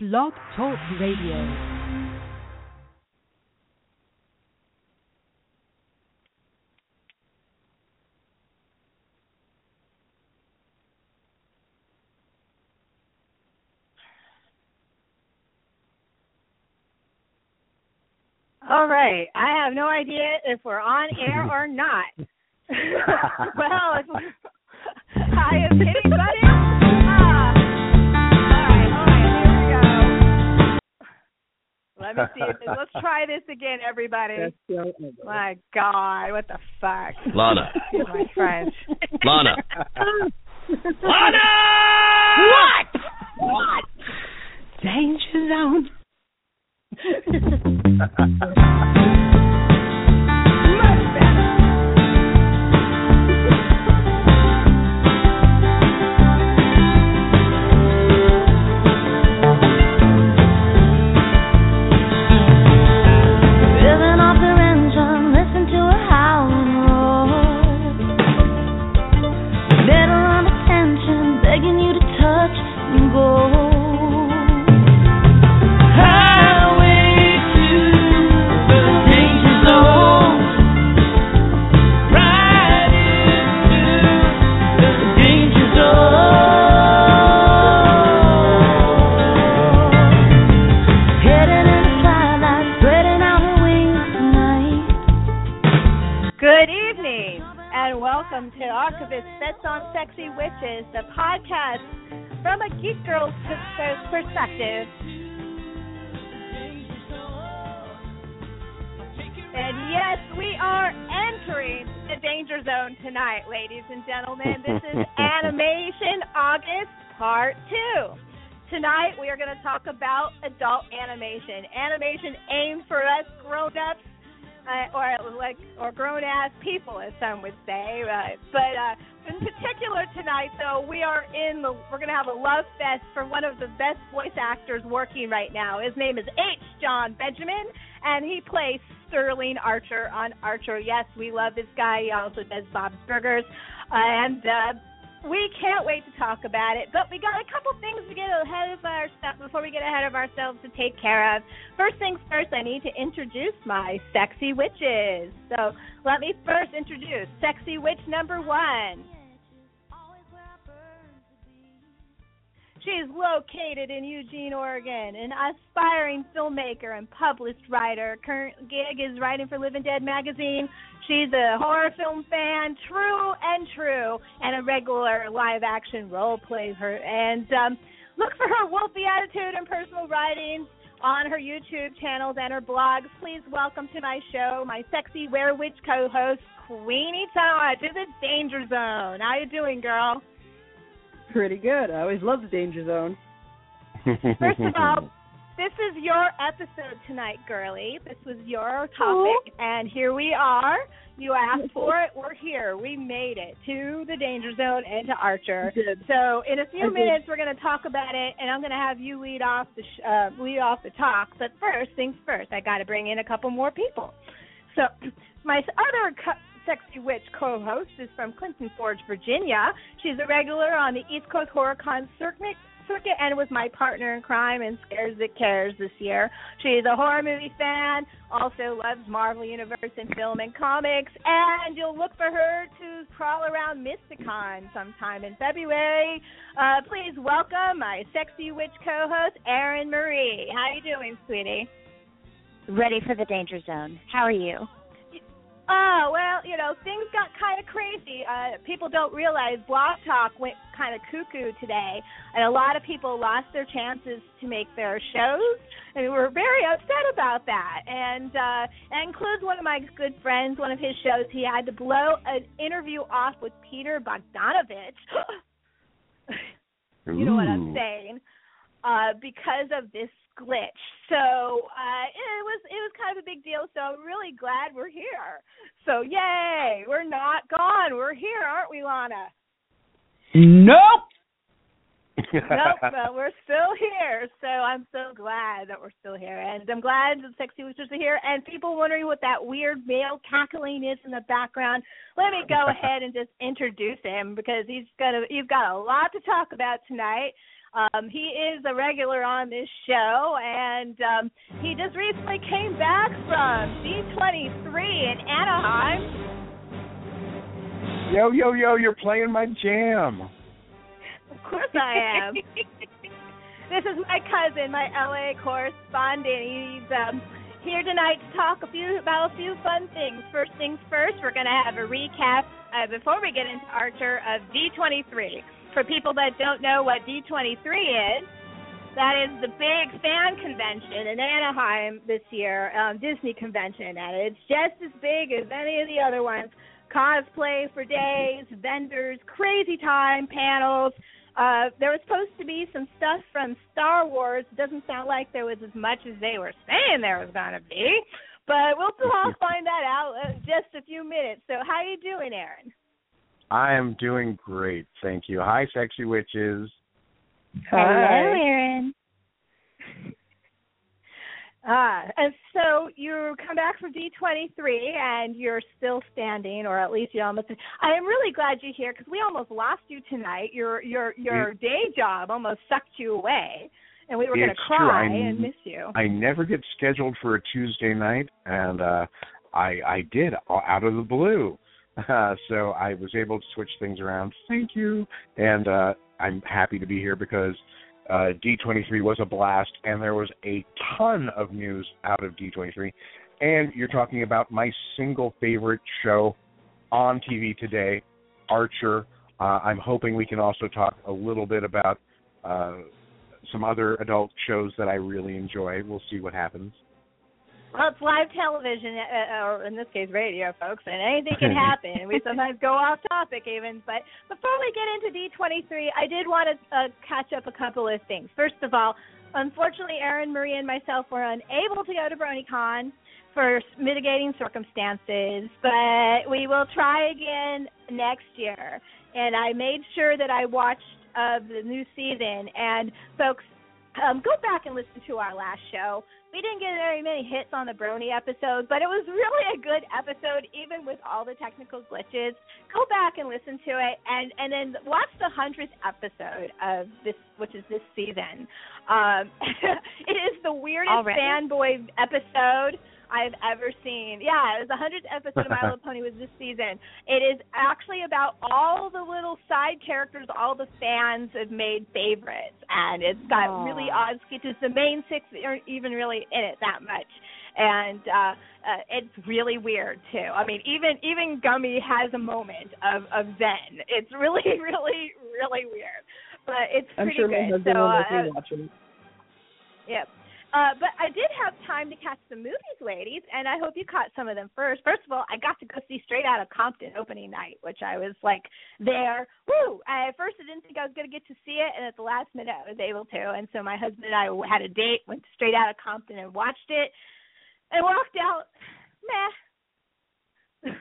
Blog Talk Radio. All right. I have no idea if we're on air or not. well, if hi, is anybody? Let me see. If, let's try this again, everybody. My God, what the fuck? Lana. My French. Lana. Lana! What? What? Danger Zone. On Sexy Witches, the podcast from a geek girl's perspective. And yes, we are entering the danger zone tonight, ladies and gentlemen. This is Animation August Part 2. Tonight, we are going to talk about adult animation. Animation aimed for us grown ups uh, or like or grown ass people, as some would say. Uh, but uh, in particular tonight, though, we are in the we're to have a love fest for one of the best voice actors working right now. His name is H. Jon Benjamin, and he plays Sterling Archer on Archer. Yes, we love this guy. He also does Bob's Burgers, and. Uh, we can't wait to talk about it, but we got a couple things to get ahead of ourselves before we get ahead of ourselves to take care of. First things first, I need to introduce my sexy witches. So let me first introduce sexy witch number one. She's located in Eugene, Oregon, an aspiring filmmaker and published writer. Current gig is writing for Living Dead magazine. She's a horror film fan, true and true, and a regular live action role player. And um, look for her wolfy attitude and personal Writings on her YouTube channels and her blogs. Please welcome to my show my sexy werewitch co-host Queenie Todd to the Danger Zone. How you doing, girl? Pretty good. I always love the danger zone. First of all, this is your episode tonight, girly. This was your topic, and here we are. You asked for it. We're here. We made it to the danger zone and to Archer. So in a few minutes, we're going to talk about it, and I'm going to have you lead off the sh- uh, lead off the talk. But first things first, I got to bring in a couple more people. So my other co- sexy witch co-host is from Clifton Forge, Virginia. She's a regular on the East Coast HorrorCon circuit. Circuit and was my partner in crime and Scares That Cares this year. She's a horror movie fan, also loves Marvel Universe and film and comics, and you'll look for her to prowl around Mysticon sometime in February. Uh, please welcome my sexy witch co-host, Erin Marie. How you doing, sweetie? ready for the danger zone. How are you? Oh, well, you know, things got kind of crazy. Uh, people don't realize Blog Talk went kind of cuckoo today, and a lot of people lost their chances to make their shows, and we were very upset about that. And uh, that includes one of my good friends, one of his shows, he had to blow an interview off with Peter Bogdanovich. you know what I'm saying? Uh, because of this glitch. So uh, it was it was kind of a big deal. So I'm really glad we're here. So yay, we're not gone. We're here, aren't we, Lana? Nope. nope, but we're still here. So I'm so glad that we're still here, and I'm glad the sexy witches are here. And people wondering what that weird male cackling is in the background. Let me go ahead and just introduce him because he's got a, he's got a lot to talk about tonight. Um, he is a regular on this show, and um, he just recently came back from D23 in Anaheim. Yo, yo, yo, you're playing my jam. Of course I am. this is my cousin, my LA correspondent. He's um, here tonight to talk a few about a few fun things. First things first, we're going to have a recap uh, before we get into Archer of D23. For people that don't know what D23 is, that is the big fan convention in Anaheim this year, um, Disney convention, and it's just as big as any of the other ones. Cosplay for days, vendors, crazy time, panels. Uh, there was supposed to be some stuff from Star Wars. Doesn't sound like there was as much as they were saying there was going to be, but we'll all find that out in just a few minutes. So, how are you doing, Aaron? I am doing great, thank you. Hi, sexy witches. Hello, Aaron. Ah, and so you come back from D23 and you're still standing, or at least you almost. I am really glad you're here because we almost lost you tonight. Your your your It- day job almost sucked you away, and we were going to It's true. cry I- and miss you. I never get scheduled for a Tuesday night, and uh I I did out of the blue. Uh, so I was able to switch things around. Thank you, and uh I'm happy to be here because uh D23 was a blast, and there was a ton of news out of D23. And you're talking about my single favorite show on TV today, Archer. Uh, I'm hoping we can also talk a little bit about uh, some other adult shows that I really enjoy. We'll see what happens. Well, it's live television, uh, or in this case, radio, folks, and anything can happen. we sometimes go off topic, even. But before we get into D23, I did want to uh, catch up a couple of things. First of all, unfortunately, Aaron, Marie, and myself were unable to go to BronyCon for mitigating circumstances, but we will try again next year. And I made sure that I watched uh, the new season. And folks, um, go back and listen to our last show. We didn't get very many hits on the Brony episode, but it was really a good episode, even with all the technical glitches. Go back and listen to it, and and then watch the hundredth episode of this, which is this season. Um, it is the weirdest Already? fanboy episode I've ever seen. Yeah, it was the hundredth episode of My Little Pony was this season. It is actually about all the little side characters all the fans have made favorites, and it's got Aw. really odd sketches. The main six aren't even really in it that much, and uh, uh it's really weird too. I mean, even even Gummy has a moment of of Zen. It's really really really weird, but it's I'm pretty sure my good. husband So will uh, make me watch it. Yep. Uh, but I did have time to catch some movies, ladies, and I hope you caught some of them first. First of all, I got to go see Straight Outta Compton opening night, which I was like there. Woo! I, at first, I didn't think I was going to get to see it, and at the last minute, I was able to. And so my husband and I had a date, went Straight Outta Compton, and watched it, and walked out. Meh.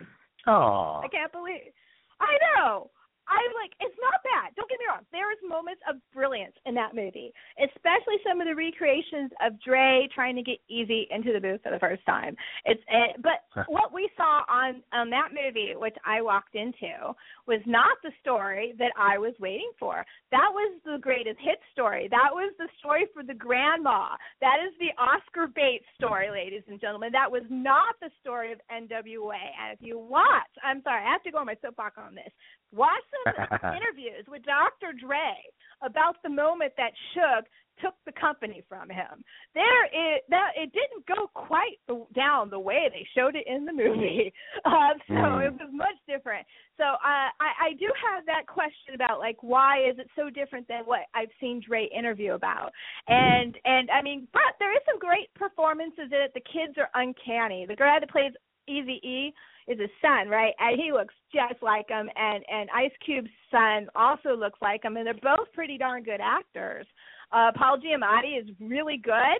Oh, I can't believe. I know. I like it's not bad. Don't get me wrong. There is moments of brilliance in that movie, especially some of the recreations of Dre trying to get Eazy into the booth for the first time. It's it, but what we saw on on that movie, which I walked into, was not the story that I was waiting for. That was the greatest hit story. That was the story for the grandma. That is the Oscar Bates story, ladies and gentlemen. That was not the story of NWA. And if you watch, I'm sorry, I have to go on my soapbox on this. Watch some interviews with Dr. Dre about the moment that Suge took the company from him. There is that it didn't go quite the, down the way they showed it in the movie. Uh, so Mm. it was much different. So uh, I I do have that question about like why is it so different than what I've seen Dre interview about. And and I mean, but there is some great performances in it. The kids are uncanny. The guy that plays Eazy E is his son, right? And he looks just like him. And and Ice Cube's son also looks like him, and they're both pretty darn good actors. Uh, Paul Giamatti is really good,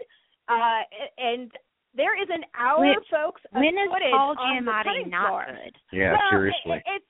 uh, and there is an hour, When- folks, of When is footage Paul on the Giamatti not floor. good? yeah, well, seriously. It, it's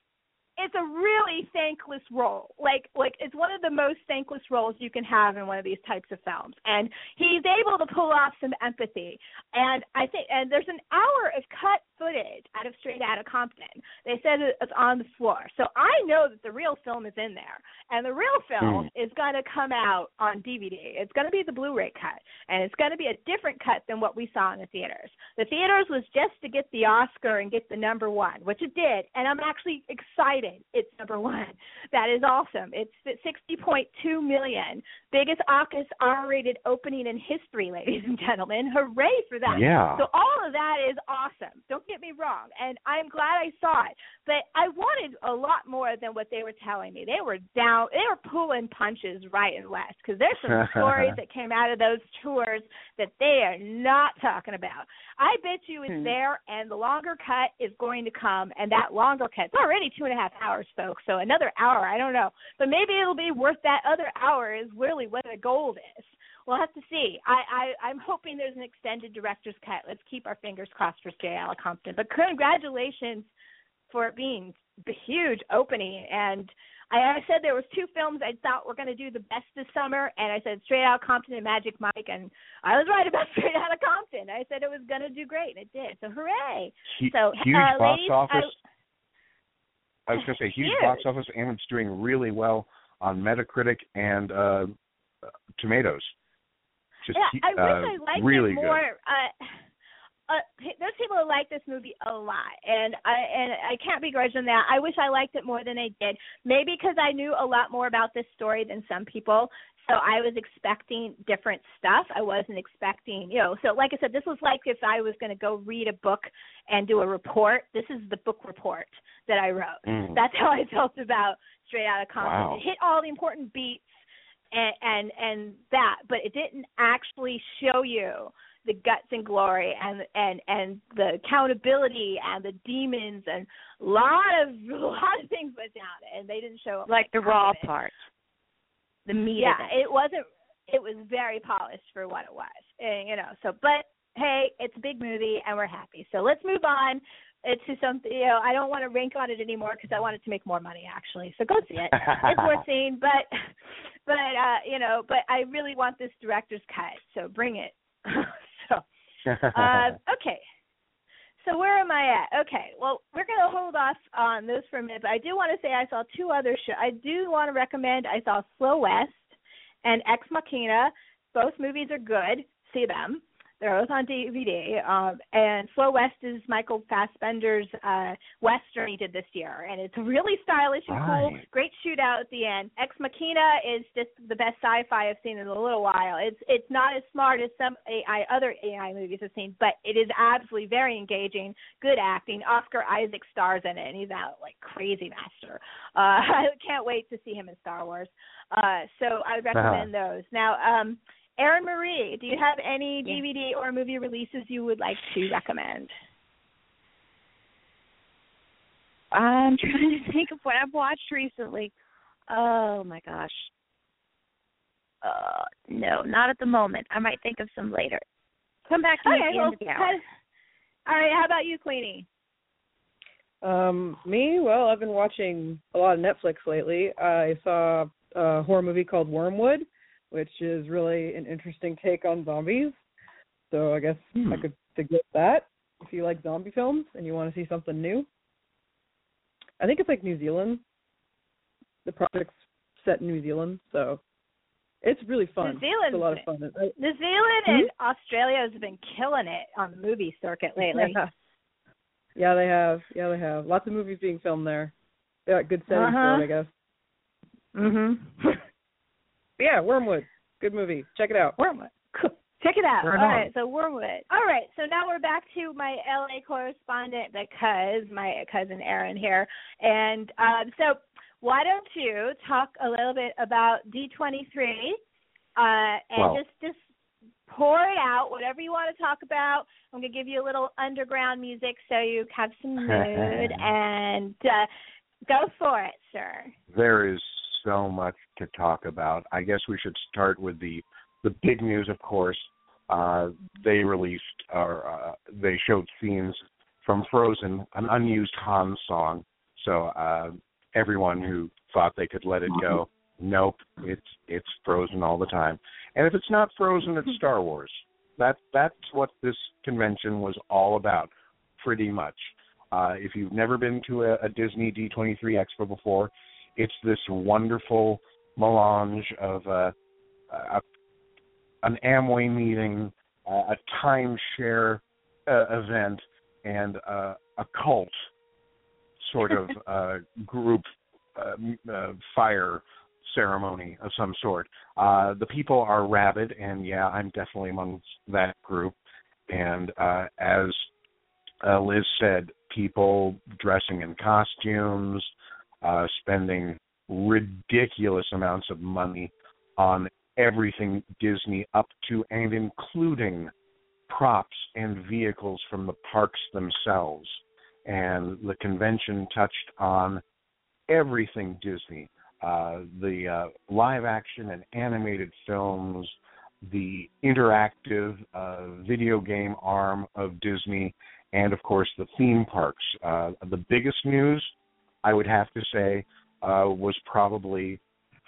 it's a really thankless role. Like like it's one of the most thankless roles you can have in one of these types of films. And he's able to pull off some empathy. And I think and there's an hour of cut footage out of Straight Outta Compton. They said it's on the floor. So I know that the real film is in there. And the real film mm. is going to come out on DVD. It's going to be the Blu-ray cut and it's going to be a different cut than what we saw in the theaters. The theaters was just to get the Oscar and get the number 1, which it did. And I'm actually excited it's number one. That is awesome. It's 60.2 million, biggest August R-rated opening in history, ladies and gentlemen. Hooray for that! Yeah. So all of that is awesome. Don't get me wrong, and I'm glad I saw it. But I wanted a lot more than what they were telling me. They were down. They were pulling punches right and left because there's some stories that came out of those tours that they are not talking about. I bet you it's hmm. there, and the longer cut is going to come, and that longer cut. It's already two and a half hours, folks. So another hour, I don't know, but maybe it'll be worth that other hour. Is really what the gold is. We'll have to see. I, I I'm hoping there's an extended director's cut. Let's keep our fingers crossed for Outta Compton. But congratulations for it being a huge opening and I, I said there was two films I thought were going to do the best this summer, and I said Straight Outta Compton and Magic Mike, and I was right about Straight Outta Compton. I said it was going to do great, and it did. So hooray! H- so huge uh, box ladies, office. I, I was going to say huge, huge box office, and it's doing really well on Metacritic and uh Tomatoes. Just yeah, I uh, wish I liked really it more. Uh, uh, there's people who like this movie a lot, and I and I can't begrudge them that. I wish I liked it more than I did. Maybe because I knew a lot more about this story than some people, so I was expecting different stuff. I wasn't expecting, you know. So like I said, this was like if I was going to go read a book and do a report. This is the book report that I wrote. Mm. That's how I felt about Straight Outta Compton. Wow. It hit all the important beats and and and that, but it didn't actually show you the guts and glory and and and the accountability and the demons and a lot of a lot of things went down and they didn't show like the raw part. The meat yeah it. it wasn't it was very polished for what it was and, you know so but hey it's a big movie and we're happy. So let's move on to something you know i don't want to rank on it anymore because i wanted to make more money actually so go see it. It's worth seeing but but uh you know but i really want this director's cut so bring it. so, uh, okay. So where am I at? Okay. Well, we're going to hold off on those for a minute, but I do want to say I saw two other shows. I do want to recommend. I saw Slow West and Ex Machina. Both movies are good. See them. They're both on DVD. Um, and Slow West is Michael Fassbender's uh, western he did this year, and it's really stylish and cool. Great shootout at the end. Ex Machina is just the best sci-fi I've seen in a little while. It's it's not as smart as some AI other AI movies I've seen, but it is absolutely very engaging. Good acting. Oscar Isaac stars in it, and he's out like crazy master. Uh, I can't wait to see him in Star Wars. Uh, so I would recommend those. Now, um, Erin Marie, do you have any Yeah. DVD or movie releases you would like to recommend? I'm trying to think of what I've watched recently. Oh my gosh. Uh no, not at the moment. I might think of some later. Come back to me at the well, end of the hour. how- all right, how about you, Queenie? Um, me? Well, I've been watching a lot of Netflix lately. I saw a horror movie called Wormwood, which is really an interesting take on zombies. So I guess Hmm. I could suggest that if you like zombie films and you want to see something new. I think it's like New Zealand. The project's set in New Zealand, so it's really fun. New Zealand's it's a lot of fun. I- New Zealand Hmm? and Australia has been killing it on the movie circuit lately. Yeah. yeah, they have. Yeah, they have. Lots of movies being filmed there. They got good settings Uh-huh. for it, I guess. Mhm. But yeah, Wormwood. Good movie. Check it out. Wormwood. Cool. Check it out. Right All on. right, so Wormwood. All right, so now we're back to my LA correspondent because my cousin Erin here, and um, so why don't you talk a little bit about D23 uh, and Well- just just pour it out, whatever you want to talk about. I'm gonna give you a little underground music so you have some mood, and uh, go for it, sir. There is so much to talk about. I guess we should start with the the big news, of course. Uh, they released or uh, they showed scenes from Frozen, an unused Han song. So uh, everyone who thought they could let it go. Nope, it's it's frozen all the time. And if it's not frozen, it's Star Wars. That that's what this convention was all about, pretty much. Uh, if you've never been to a, a Disney D23 Expo before, it's this wonderful melange of uh, a, an Amway meeting, uh, a timeshare uh, event, and uh, a cult sort of uh, group uh, uh, fire ceremony of some sort. Uh, the people are rabid, and yeah, I'm definitely amongst that group. And uh, as uh, Liz said, people dressing in costumes, uh, spending ridiculous amounts of money on everything Disney, up to and including props and vehicles from the parks themselves. And the convention touched on everything Disney uh, the uh, live action and animated films, the interactive uh, video game arm of Disney, and of course the theme parks. Uh, the biggest news, I would have to say, uh, was probably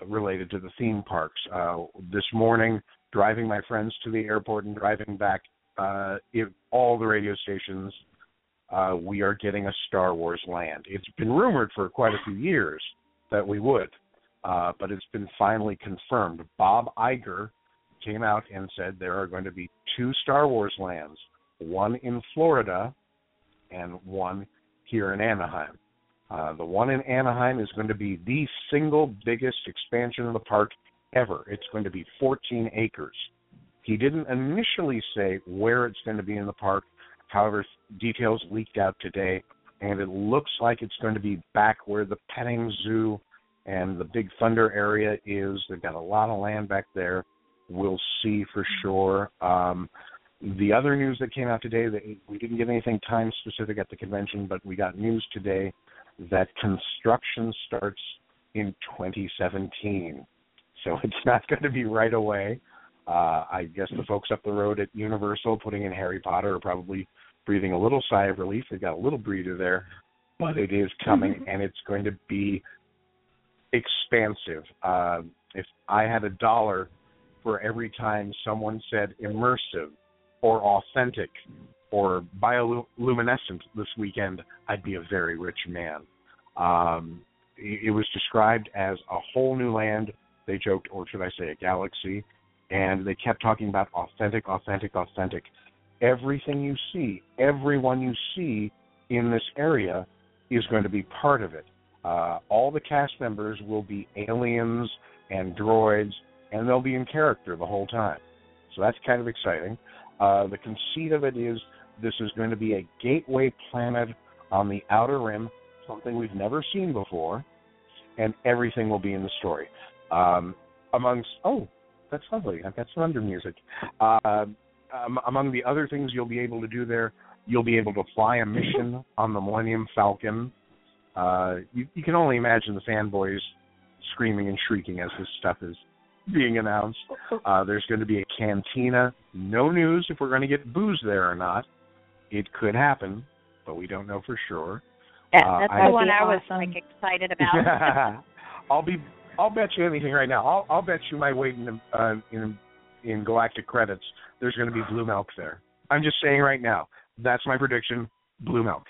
related to the theme parks. Uh, this morning, driving my friends to the airport and driving back, uh, in all the radio stations, uh, we are getting a Star Wars land. It's been rumored for quite a few years that we would, uh, but it's been finally confirmed. Bob Iger came out and said there are going to be two Star Wars lands, one in Florida and one here in Anaheim. Uh, the one in Anaheim is going to be the single biggest expansion of the park ever. It's going to be 14 acres. He didn't initially say where it's going to be in the park. However, details leaked out today, and it looks like it's going to be back where the petting zoo and the Big Thunder area is. They've got a lot of land back there. We'll see for sure. Um, the other news that came out today that we didn't get anything time specific at the convention, but we got news today that construction starts in 2017. So it's not going to be right away. Uh, I guess the folks up the road at Universal putting in Harry Potter are probably breathing a little sigh of relief. They've got a little breather there, but it is coming, and it's going to be expansive. Uh, if I had a dollar for every time someone said immersive or authentic or bioluminescent this weekend, I'd be a very rich man. Um, it, was described as a whole new land, they joked, or should I say a galaxy, and they kept talking about authentic, authentic, authentic. Everything you see, everyone you see in this area is going to be part of it. Uh, all the cast members will be aliens and droids, and they'll be in character the whole time. So that's kind of exciting. Uh, the conceit of it is this is going to be a gateway planet on the outer rim, something we've never seen before, and everything will be in the story. Um, amongst oh, that's lovely. I've got some under music. Uh, um, among the other things you'll be able to do there, you'll be able to fly a mission on the Millennium Falcon uh, you, you can only imagine the fanboys screaming and shrieking as this stuff is being announced. Uh, there's going to be a cantina. No news if we're going to get booze there or not. It could happen, but we don't know for sure. Yeah, Uh, that's I- the one I was awesome. like excited about. I'll be. I'll bet you anything right now. I'll, I'll bet you my weight in uh, in in galactic credits. There's going to be blue milk there. I'm just saying right now. That's my prediction. Blue milk.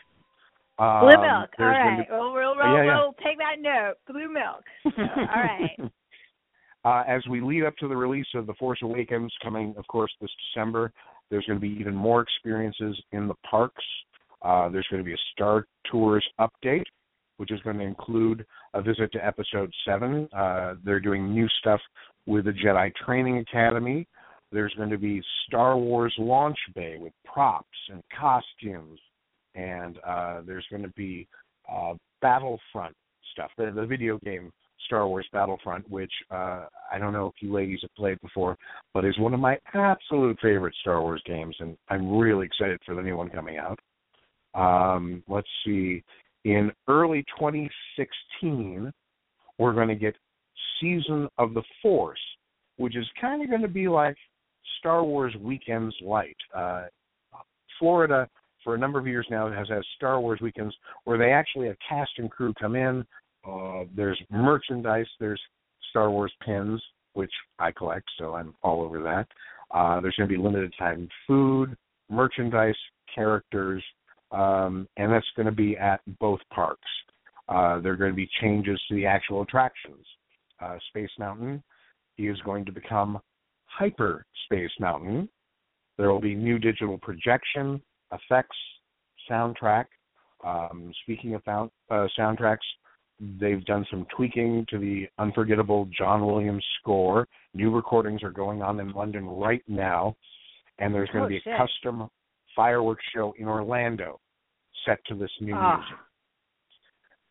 Um, Blue milk. All there's gonna be- We'll, we'll, we'll, Yeah, yeah. we'll take that note. Blue milk. All right. uh, as we lead up to the release of The Force Awakens coming, of course, this December, there's going to be even more experiences in the parks. Uh, there's going to be a Star Tours update, which is going to include a visit to Episode 7. Uh, they're doing new stuff with the Jedi Training Academy. There's going to be Star Wars Launch Bay with props and costumes. And uh, there's going to be uh, Battlefront stuff, the, the video game Star Wars Battlefront, which uh, I don't know if you ladies have played before, but is one of my absolute favorite Star Wars games, and I'm really excited for the new one coming out. Um, let's see, in early 2016, we're going to get Season of the Force, which is kind of going to be like Star Wars Weekends Light. Uh, Florida, for a number of years now, has had Star Wars Weekends where they actually have cast and crew come in Uh, there's merchandise. There's Star Wars pins, which I collect, so I'm all over that. Uh, there's going to be limited time food, merchandise, characters, um, and that's going to be at both parks. Uh, there are going to be changes to the actual attractions. Uh, Space Mountain is going to become Hyper Space Mountain. There will be new digital projection, effects, soundtrack. Um, speaking of found, uh, soundtracks, they've done some tweaking to the unforgettable John Williams score. New recordings are going on in London right now, and there's going Oh, to be shit. a custom fireworks show in Orlando set to this new Ah. music.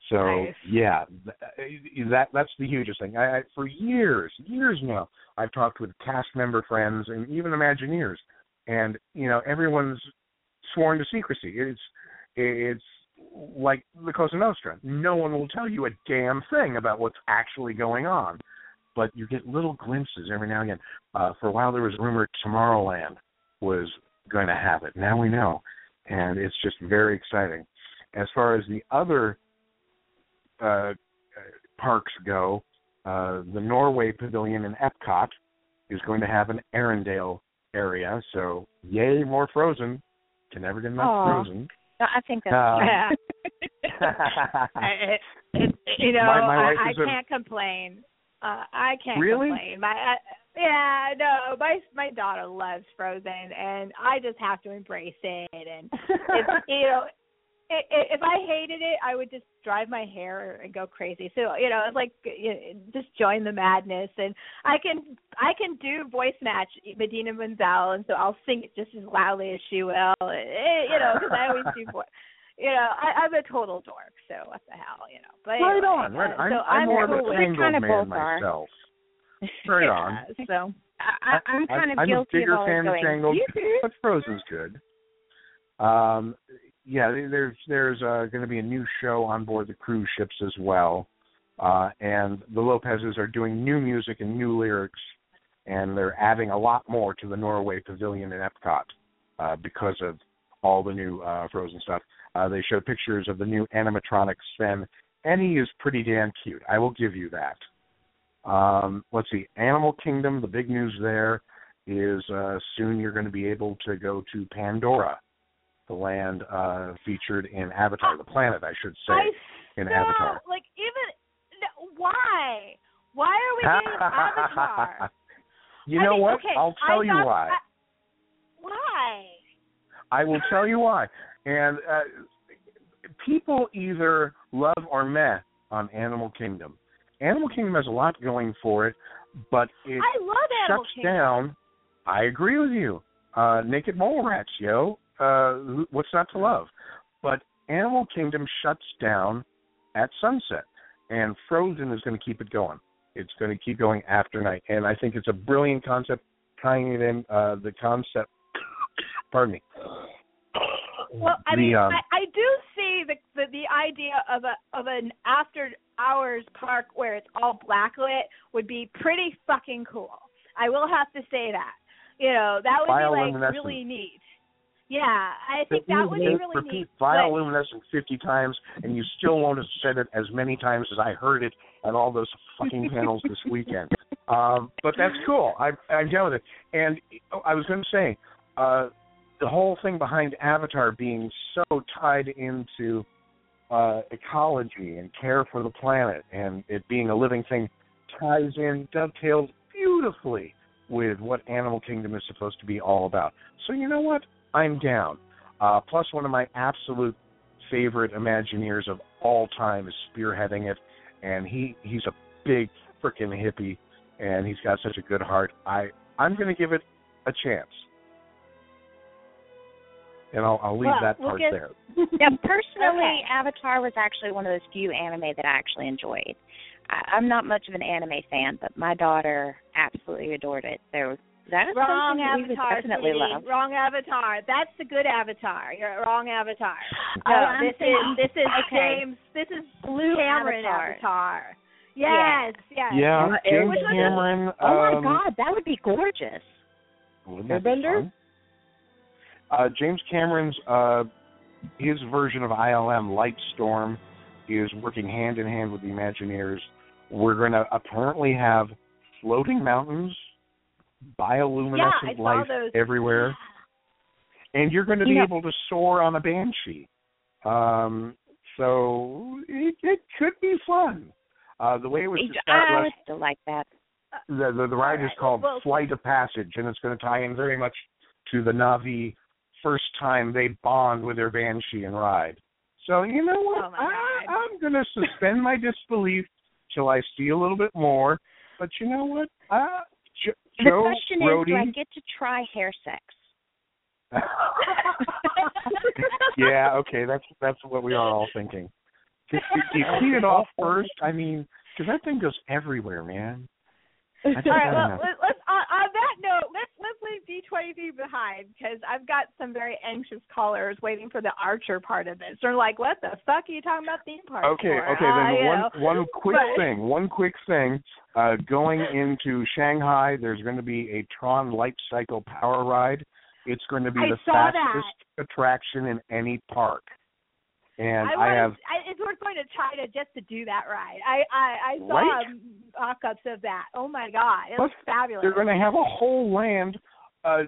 So Nice. yeah, that that's the hugest thing. I, I for years, years now, I've talked with cast member friends and even Imagineers, and you know everyone's sworn to secrecy. It's it's like the Cosa Nostra. No one will tell you a damn thing about what's actually going on, but you get little glimpses every now and again. Uh, for a while, there was rumor Tomorrowland was going to have it. Now we know, and it's just very exciting. As far as the other uh, parks go, uh, the Norway Pavilion in Epcot is going to have an Arendelle area. So, yay, more Frozen. Can never get enough Aw. Frozen. No, I think that's Uh, Yeah. It, it, you know, My- my I, I can't complain. Uh, I can't Really? complain. My, I, yeah, no, my my daughter loves Frozen, and I just have to embrace it. And it's you know, i i if I hated it, I would just drive my hair and go crazy. So you know, it's like you know, just join the madness. And I can I can do voice match Idina Menzel, and so I'll sing it just as loudly as she will. Eh, you know, because I always do voice. You know, I, I'm a total dork, so what the hell, you know. But right anyway, on, right. uh, I'm, so I'm more of cool a with it. tangled kind of man both are. myself. Right on. So I, I'm kind of I'm guilty a bigger of always fan going. of Tangled, "Yoo-hoo." but Frozen's good. Um, yeah, there's there's uh, going to be a new show on board the cruise ships as well, uh, and the Lopez's are doing new music and new lyrics, and they're adding a lot more to the Norway Pavilion in Epcot uh, because of all the new uh, Frozen stuff. Uh, they showed pictures of the new animatronic Sven, and he is pretty damn cute. I will give you that. Um, let's see, Animal Kingdom. The big news there is uh, soon you're going to be able to go to Pandora, the land uh, featured in Avatar, the planet, I should say, I in Avatar. Like even no, why? Why are we getting Avatar? you I know mean, what? okay, I'll tell I you why. Why? I will tell you why. And uh, people either love or meh on Animal Kingdom. Animal Kingdom has a lot going for it, but it I love Animal shuts Kingdom. down. I agree with you. Uh, naked mole rats, yo. Uh, what's not to love? But Animal Kingdom shuts down at sunset, and Frozen is going to keep it going. It's going to keep going after night, and I think it's a brilliant concept tying it in. Uh, the concept, pardon me. Well, I the, mean, um, I, I do see the, the the idea of a of an after hours park where it's all blacklit would be pretty fucking cool. I will have to say that. You know, that would be like really neat. Yeah, I think that would be really repeat neat. bioluminescent 50 times, and you still won't have said it as many times as I heard it at all those fucking panels this weekend. Um, but that's cool. I, I'm down with it. And oh, I was going to say, uh, the whole thing behind Avatar being so tied into uh, ecology and care for the planet and it being a living thing ties in, dovetails beautifully with what Animal Kingdom is supposed to be all about. So you know what? I'm down. Uh, plus, one of my absolute favorite Imagineers of all time is spearheading it, and he he's a big freaking hippie, and he's got such a good heart. I I'm going to give it a chance, and I'll I'll leave Well, that we'll part there. Yeah, personally, Okay. Avatar was actually one of those few anime that I actually enjoyed. I, I'm not much of an anime fan, but my daughter absolutely adored it. So that is Wrong something that we would avatar, definitely sweetie. love. Wrong avatar. That's the good avatar. You're a wrong avatar. Oh, No, I'm this saying- is this is okay. James. This is Blue Cameron Avatar. avatar. Yeah. Yes, yes. Yeah, James Which one is- Cameron. Oh my um, God, that would be gorgeous. Wouldn't Airbender? Uh, James Cameron's uh, his version of ILM, Lightstorm, is working hand in hand with the Imagineers. We're going to apparently have floating mountains, bioluminescent Yeah, life those. everywhere, and you're going to be know- able to soar on a banshee. Um, so it, it could be fun. Uh, the way it was described I would still like that. the the, the ride is called well- Flight of Passage, and it's going to tie in very much to the Na'vi first time they bond with their Banshee and ride. So you know what? Oh I, I'm going to suspend my disbelief till I see a little bit more. But you know what? Uh, The Joe question is, do I get to try hair sex? yeah, okay, that's that's what we are all thinking. Do, do, do you clean it off first? I mean, because that thing goes everywhere, man. All right. Well, let, let's on, on that note, let's let's leave D twenty three behind because I've got some very anxious callers waiting for the Archer part of this. They're like, "What the fuck are you talking about theme parks Okay, for?" okay. Uh, Then one know. one quick But- thing. One quick thing. Uh, going into Shanghai, there's going to be a Tron Light Cycle Power Ride. It's going to be I the fastest attraction in any park. And I, I, have I, it's worth going to China just to do that ride. I I, I saw Right? mock-ups of that. Oh my god, it Plus, looks fabulous. they're going to have a whole land uh,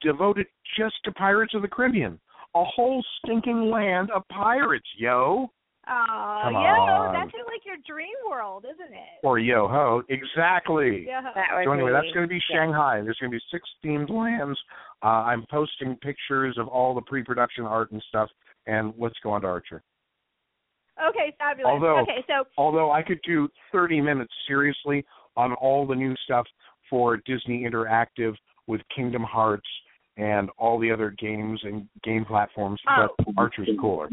devoted just to Pirates of the Caribbean. A whole stinking land of pirates, yo. Oh, Come yeah, on. that's just like your dream world, isn't it? Or yo ho. Exactly. Yeah. That would So anyway, be, that's going to be yeah. Shanghai. There's going to be six themed lands. Uh, I'm posting pictures of all the pre-production art and stuff. And let's go on to Archer. Okay, fabulous. Although- okay, so Although I could do 30 minutes seriously on all the new stuff for Disney Interactive with Kingdom Hearts and all the other games and game platforms, Oh. but Archer's cooler.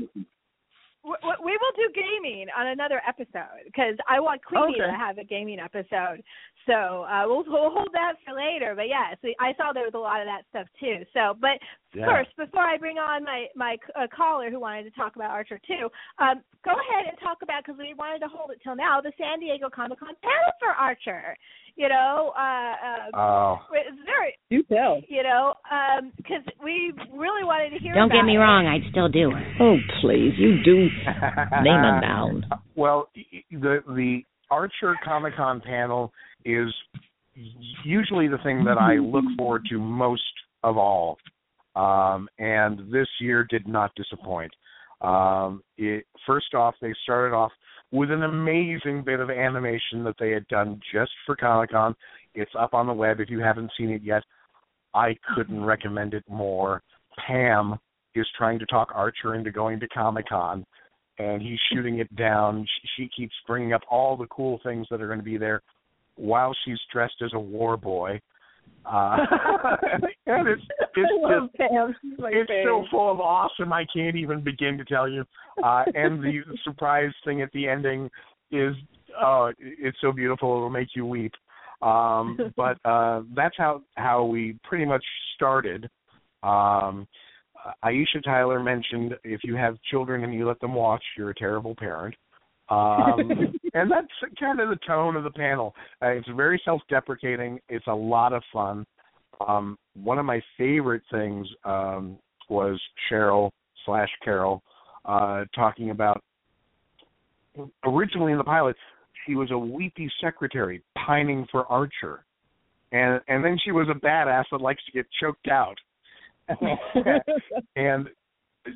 W- w- we will do gaming on another episode because I want Queenie Okay. to have a gaming episode. So uh, we'll we'll hold that for later. But yeah, so I saw there was a lot of that stuff too. So, but Yeah. first, before I bring on my my uh, caller who wanted to talk about Archer too, um, go ahead and talk about because we wanted to hold it till now the San Diego Comic Con panel for Archer. You know, uh, uh, Oh. it's very Do tell. you know because we really wanted to hear. Don't get me it. wrong, I'd still do it. Oh, please, you do name and down. Well, the the Archer Comic Con panel is usually the thing that I look forward to most of all, um, and this year did not disappoint. Um, it, first off, they started off with an amazing bit of animation that they had done just for Comic Con. It's up on the web if you haven't seen it yet. I couldn't recommend it more. Pam is trying to talk Archer into going to Comic Con and he's shooting it down. She, she keeps bringing up all the cool things that are going to be there while she's dressed as a war boy. Uh, and it's it's just—it's so full of awesome. I can't even begin to tell you. Uh, and the surprise thing at the ending is uh, it's so beautiful it'll make you weep. Um, but uh, that's how how we pretty much started. Um, Aisha Tyler mentioned if you have children and you let them watch, you're a terrible parent. Um, and that's kind of the tone of the panel. Uh, it's very self-deprecating. It's a lot of fun. Um, one of my favorite things um, was Cheryl slash Carol uh, talking about originally in the pilot she was a weepy secretary pining for Archer, and and then she was a badass that likes to get choked out. and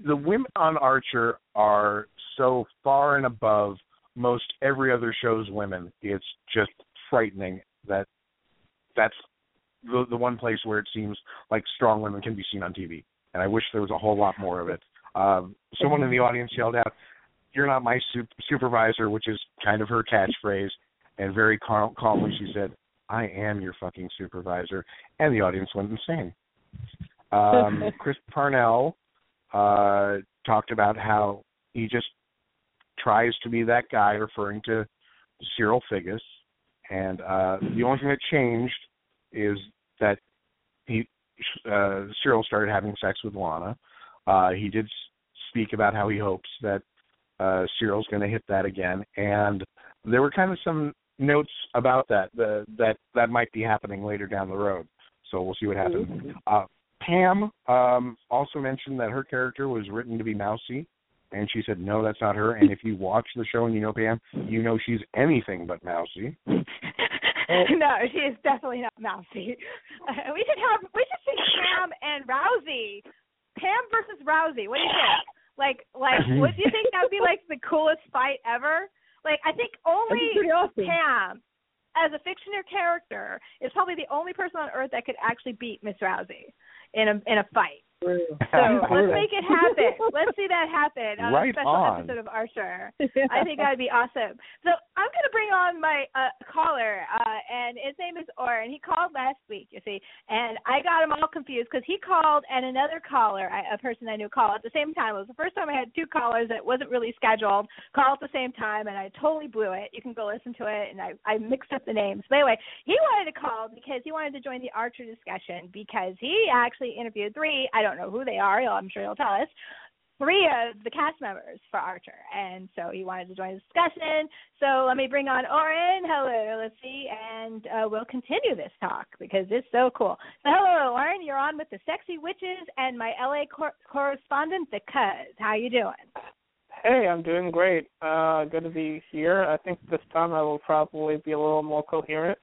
the women on Archer are so far and above most every other show's women. It's just frightening that that's the the one place where it seems like strong women can be seen on TV. And I wish there was a whole lot more of it. Um, someone in the audience yelled out, "You're not my su- supervisor," which is kind of her catchphrase. And very cal- calmly, she said, "I am your fucking supervisor." And the audience went insane. Um, Chris Parnell uh, talked about how he just tries to be that guy, referring to Cyril Figgis. And uh, the only thing that changed is that he uh, Cyril started having sex with Lana. Uh, he did speak about how he hopes that uh, Cyril's going to hit that again, and there were kind of some notes about that the, that that might be happening later down the road. So we'll see what happens. Uh, Pam um, also mentioned that her character was written to be mousy, And she said, "No, that's not her." And if you watch the show and you know Pam, you know she's anything but mousy. no, she is definitely not mousy. Uh, we should have we should see Pam and Rousey. Pam versus Rousey. What do you think? Like like what do you think that would be like the coolest fight ever? Like I think only That'd be pretty awesome. Pam as a fictional character is probably the only person on earth that could actually beat Miss Rousey in a in a fight. So let's make it happen. Let's see that happen on Right a special on. episode of Archer. I think that would be awesome. So I'm going to bring on my uh, caller, uh, and his name is Orr, and He called last week, you see, and I got him all confused because he called and another caller, I, a person I knew, called at the same time. It was the first time I had two callers that wasn't really scheduled call at the same time, and I totally blew it. You can go listen to it, and I, I mixed up the names. But anyway, he wanted to call because he wanted to join the Archer discussion because he actually interviewed three. I don't know who they are. I'm sure he'll tell us three of the cast members for Archer, and so he wanted to join the discussion. So let me bring on Oren. Hello, let's see, and uh, we'll continue this talk because it's so cool. So hello, Oren. You're on with the Sexy Witches and my LA cor- correspondent, the Cuz. How you doing? Hey, I'm doing great. Uh, good to be here. I think this time I will probably be a little more coherent.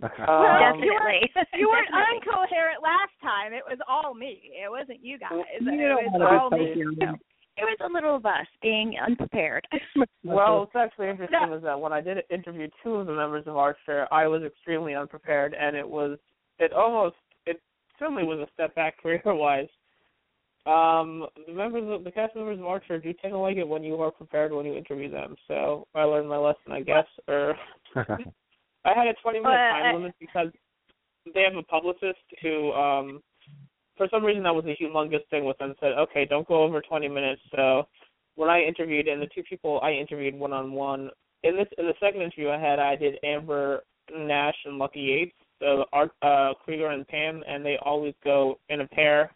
Well, Um, you weren't, Definitely. you weren't Definitely. uncoherent last time. It was all me. It wasn't you guys. You it was all be me. coherent. It was a little of us being unprepared. well, what's actually interesting No. is that when I did interview two of the members of Archer, I was extremely unprepared, and it was it almost it certainly was a step back career wise. Um, the members of the cast members of Archer do tend to like it when you are prepared when you interview them. So I learned my lesson, I guess. Or I had a 20 minute Well, time I- limit because they have a publicist who, um, for some reason, that was a humongous thing with them. Said, okay, don't go over 20 minutes. So when I interviewed, and the two people I interviewed one on one, in this in the second interview I had, I did Amber Nash and Lucky Yates, so Art uh, Krieger and Pam, and they always go in a pair.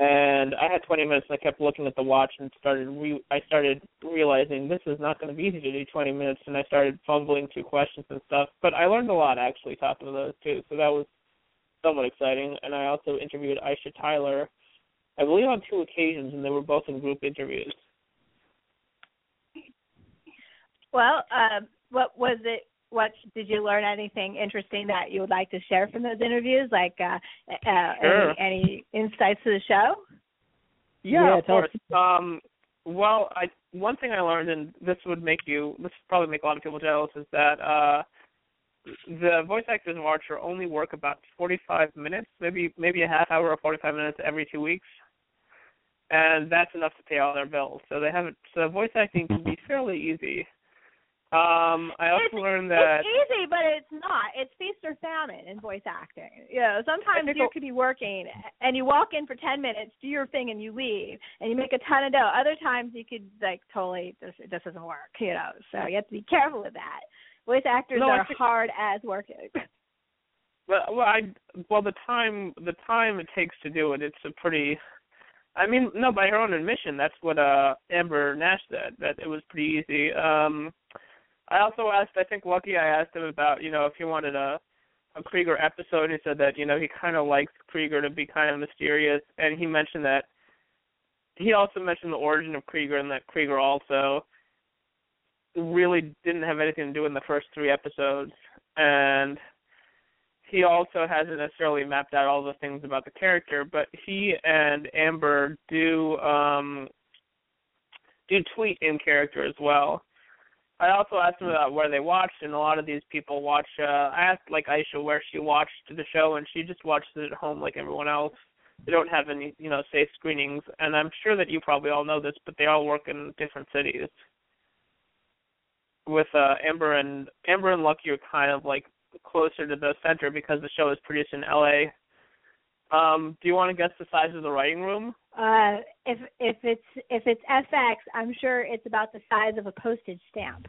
And I had 20 minutes, and I kept looking at the watch and started re- I started realizing this is not going to be easy to do 20 minutes, and I started fumbling through questions and stuff. But I learned a lot actually talking to those two, so that was somewhat exciting. And I also interviewed Aisha Tyler, I believe on two occasions, and they were both in group interviews. Well, um, what was it? What did you learn? Anything interesting that you would like to share from those interviews? Like uh, uh, Sure. any, any insights to the show? Yeah, Yeah, of course. Um, well, I one thing I learned, and this would make you, this would probably make a lot of people jealous, is that uh, the voice actors of Archer only work about 45 minutes, maybe maybe a half hour or 45 minutes every two weeks, and that's enough to pay all their bills. So they haven't. So voice acting can be fairly easy. Um, I also it's, learned that. it's easy, but it's not. It's feast or famine in voice acting. You know, sometimes you could be working and you walk in for ten minutes, do your thing, and you leave, and you make a ton of dough. Other times you could like totally this this doesn't work. You know, so you have to be careful with that. Voice actors No, are think- hard as working. Well, well, I well the time the time it takes to do it, it's a pretty. I mean, no, by her own admission, that's what uh Amber Nash said that it was pretty easy. Um, I also asked, I think Lucky, I asked him about you know if he wanted a a Krieger episode. He said that you know he kind of likes Krieger to be kind of mysterious, and he mentioned that. He also mentioned the origin of Krieger and that Krieger also really didn't have anything to do in the first three episodes, and he also hasn't necessarily mapped out all the things about the character, but he and Amber do um do tweet in character as well. I also asked him about where they watched, and a lot of these people watch. uh I asked like Aisha where she watched the show, and she just watches it at home like everyone else. They don't have any, you know, safe screenings, and I'm sure that you probably all know this, but they all work in different cities. With uh Amber and Amber and Lucky are kind of like closer to the center because the show is produced in LA. Um, do you want to guess the size of the writing room? Uh, if if it's if it's FX, I'm sure it's about the size of a postage stamp.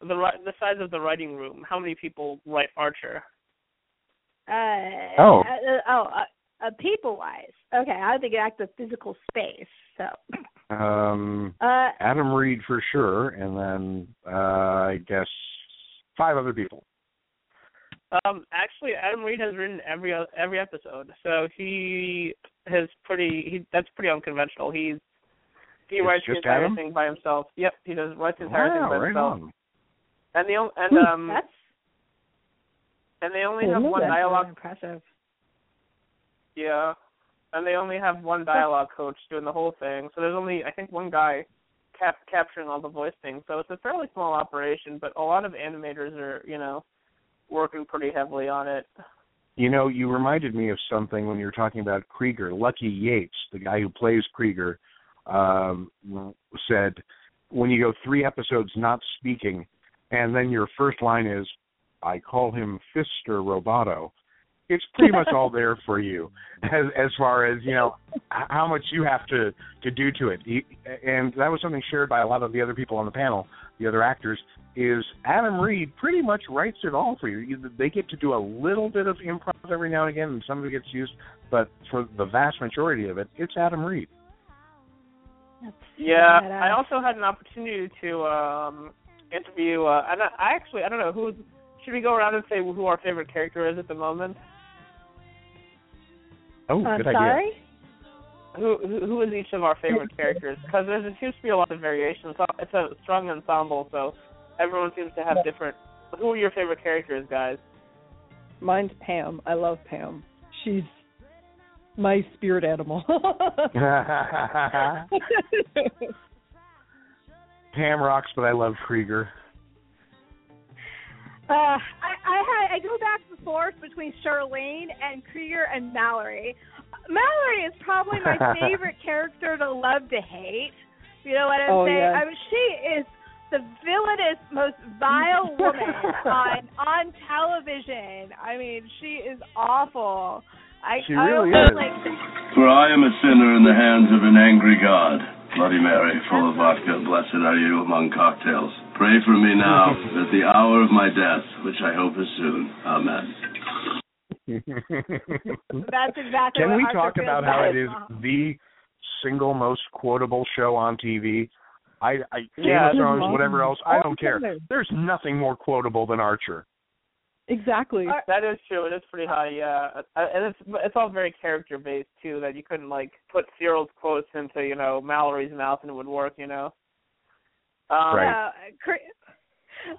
The the size of the writing room. How many people write Archer? Uh, Oh. Uh, oh, uh, uh, people wise. Okay, I think that's the physical space. So, Um, uh, Adam Reed for sure, and then uh, I guess five other people. Um, actually, Adam Reed has written every every episode, so he has pretty. He that's pretty unconventional. He's he It's writes the entire Adam? thing by himself. Yep, he does writes the entire Wow, thing by right himself. on. And the on- and um That's and they only I have one that. dialogue. impressive. Yeah, and they only have one dialogue coach doing the whole thing. So there's only I think one guy cap- capturing all the voice things. So it's a fairly small operation, but a lot of animators are you know working pretty heavily on it. You know, you reminded me of something when you were talking about Krieger. Lucky Yates, the guy who plays Krieger, um, said when you go three episodes not speaking, and then your first line is, "I call him Fister Roboto." It's pretty much all there for you, as as far as you know how much you have to to do to it. And that was something shared by a lot of the other people on the panel, the other actors. Is Adam Reed pretty much writes it all for you. You- They get to do a little bit of improv every now and again, and some of it gets used, but for the vast majority of it, it's Adam Reed. Yeah. I also had an opportunity to um interview. Uh, and I, I actually I don't know who. Should we go around and say who our favorite character is at the moment? Oh, I'm good idea. sorry. Who who, who is each of our favorite characters? Because there seems to be a lot of variation. It's, a- it's a strong ensemble, so everyone seems to have Yeah. different. Who are your favorite characters, guys? Mine's Pam. I love Pam. She's my spirit animal. Pam rocks, but I love Krieger. Uh, I, I had I go back and forth between Cherlene and Krieger and Mallory. Mallory is probably my favorite character to love to hate. You know what I'm Oh, saying? yeah. I mean, she is the villainous, most vile woman on on television. I mean, she is awful. I She really almost is. like For I am a sinner in the hands of an angry God. Bloody Mary, full of vodka, blessed are you among cocktails. Pray for me now at the hour of my death, which I hope is soon. Amen. that's exactly Can what we Arthur talk feels about how like. it is the single most quotable show on TV? I, I Game Yeah, of Thrones, whatever else, I don't care. There's nothing more quotable than Archer. exactly. Ar- That is true. It is pretty high, yeah. Uh, And it's it's all very character based too. That you couldn't like put Cyril's quotes into you know Mallory's mouth and it would work. You know. Um, Right. Uh,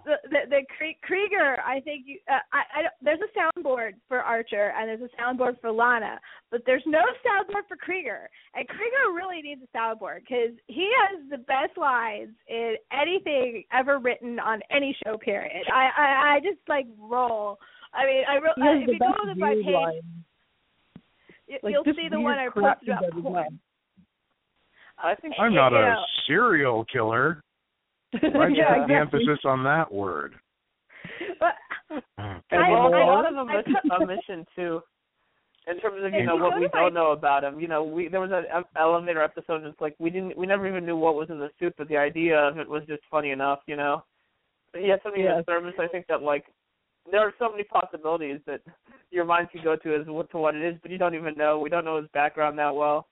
the the, the Krieger, I think you. Uh, I, I don't- there's a soundboard for Archer and there's a soundboard for Lana, but there's no soundboard for Krieger. And Krieger really needs a soundboard because he has the best lines in anything ever written on any show. Period. I I, I just like roll. I mean, I, re- He has if the you go to my weird page, lines. you, Like, you'll just see the one I crap posted about porn. I think I'm You not a know. serial killer. Well. Why'd you yeah, put the emphasis on that word? But hmm. And I- well, I- a lot of them I miss put- a mission too. In terms of you If know you what we my- don't know about him, you know, we there was an em- elevator episode. And it's like we didn't, we never even knew what was in the suit, but the idea of it was just funny enough, you know. But yeah, something in Yes. the service. I think that like there are so many possibilities that your mind can go to as to what it is, but you don't even know. We don't know his background that well.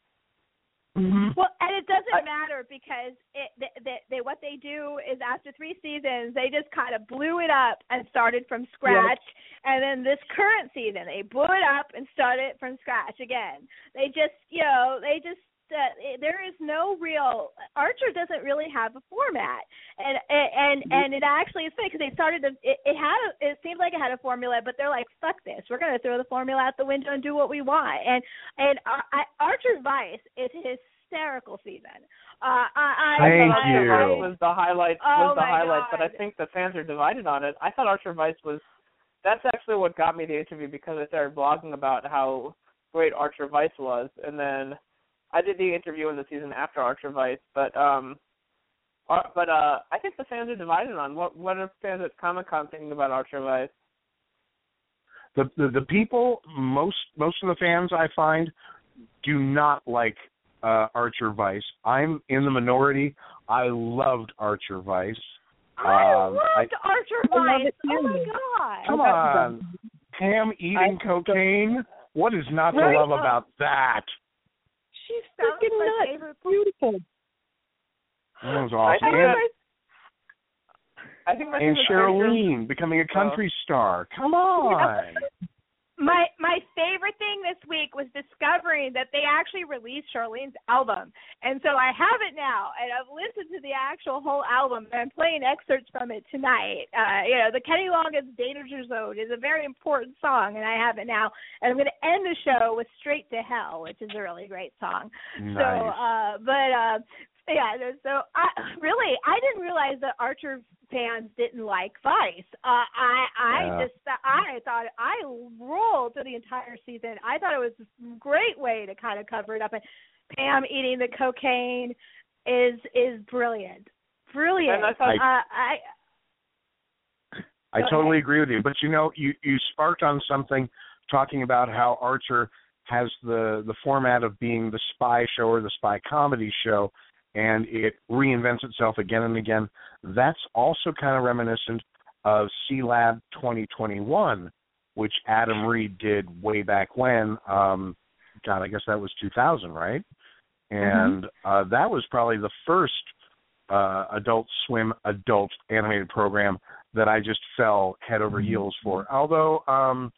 Mm-hmm. Well, and it doesn't matter because it they, they, they what they do is after three seasons they just kind of blew it up and started from scratch, and then this current season they blew it up and started from scratch again. They just you know they just uh, it- there is no real Archer doesn't really have a format, and and and it actually is funny because they started to, it, it had a, it seemed like it had a formula, but they're like fuck this, we're gonna throw the formula out the window and do what we want, and and Ar- I, Archer's Vice is hysterical season. Uh, I, I, Thank I, you. Archer I, Vice was the highlight. Oh the my highlight, but I think the fans are divided on it. I thought Archer Vice was. That's actually what got me the interview because I started blogging about how great Archer Vice was, and then I did the interview in the season after Archer Vice. But um, but uh, I think the fans are divided on what what are fans at Comic Con thinking about Archer Vice. The, the the people most most of the fans I find do not like uh Archer Vice. I'm in the minority. I loved Archer Vice. I Um, loved Archer I love Vice. Oh my god. Come on. Pam eating I- cocaine? What is not to Right. love about that? She's That freaking my nuts. favorite Beautiful. That was I awesome. think And- that- I think my And favorite character- Cherlene becoming a oh. country star. Come on. My my favorite thing this week was discovering that they actually released Cherlene's album, and so I have it now, and I've listened to the actual whole album, and I'm playing excerpts from it tonight. Uh, you know, the Kenny Loggins "Danger Zone" is a very important song, and I have it now. And I'm going to end the show with "Straight to Hell," which is a really great song. So, Nice. uh, but uh, yeah, so I really I didn't realize that Archer fans didn't like Vice. Uh, I I Yeah. just I thought I rolled through the entire season. I thought it was a great way to kind of cover it up. And Pam eating the cocaine is is brilliant, brilliant. And I thought- uh, I I totally ahead. agree with you. But you know, you you sparked on something talking about how Archer has the the format of being the spy show or the spy comedy show, and it reinvents itself again and again. That's also kind of reminiscent of Sealab 2021, which Adam Reed did way back when. Um, God, I guess that was 2000, right? And uh, that was probably the first uh, Adult Swim adult animated program that I just fell head over heels for. Although um,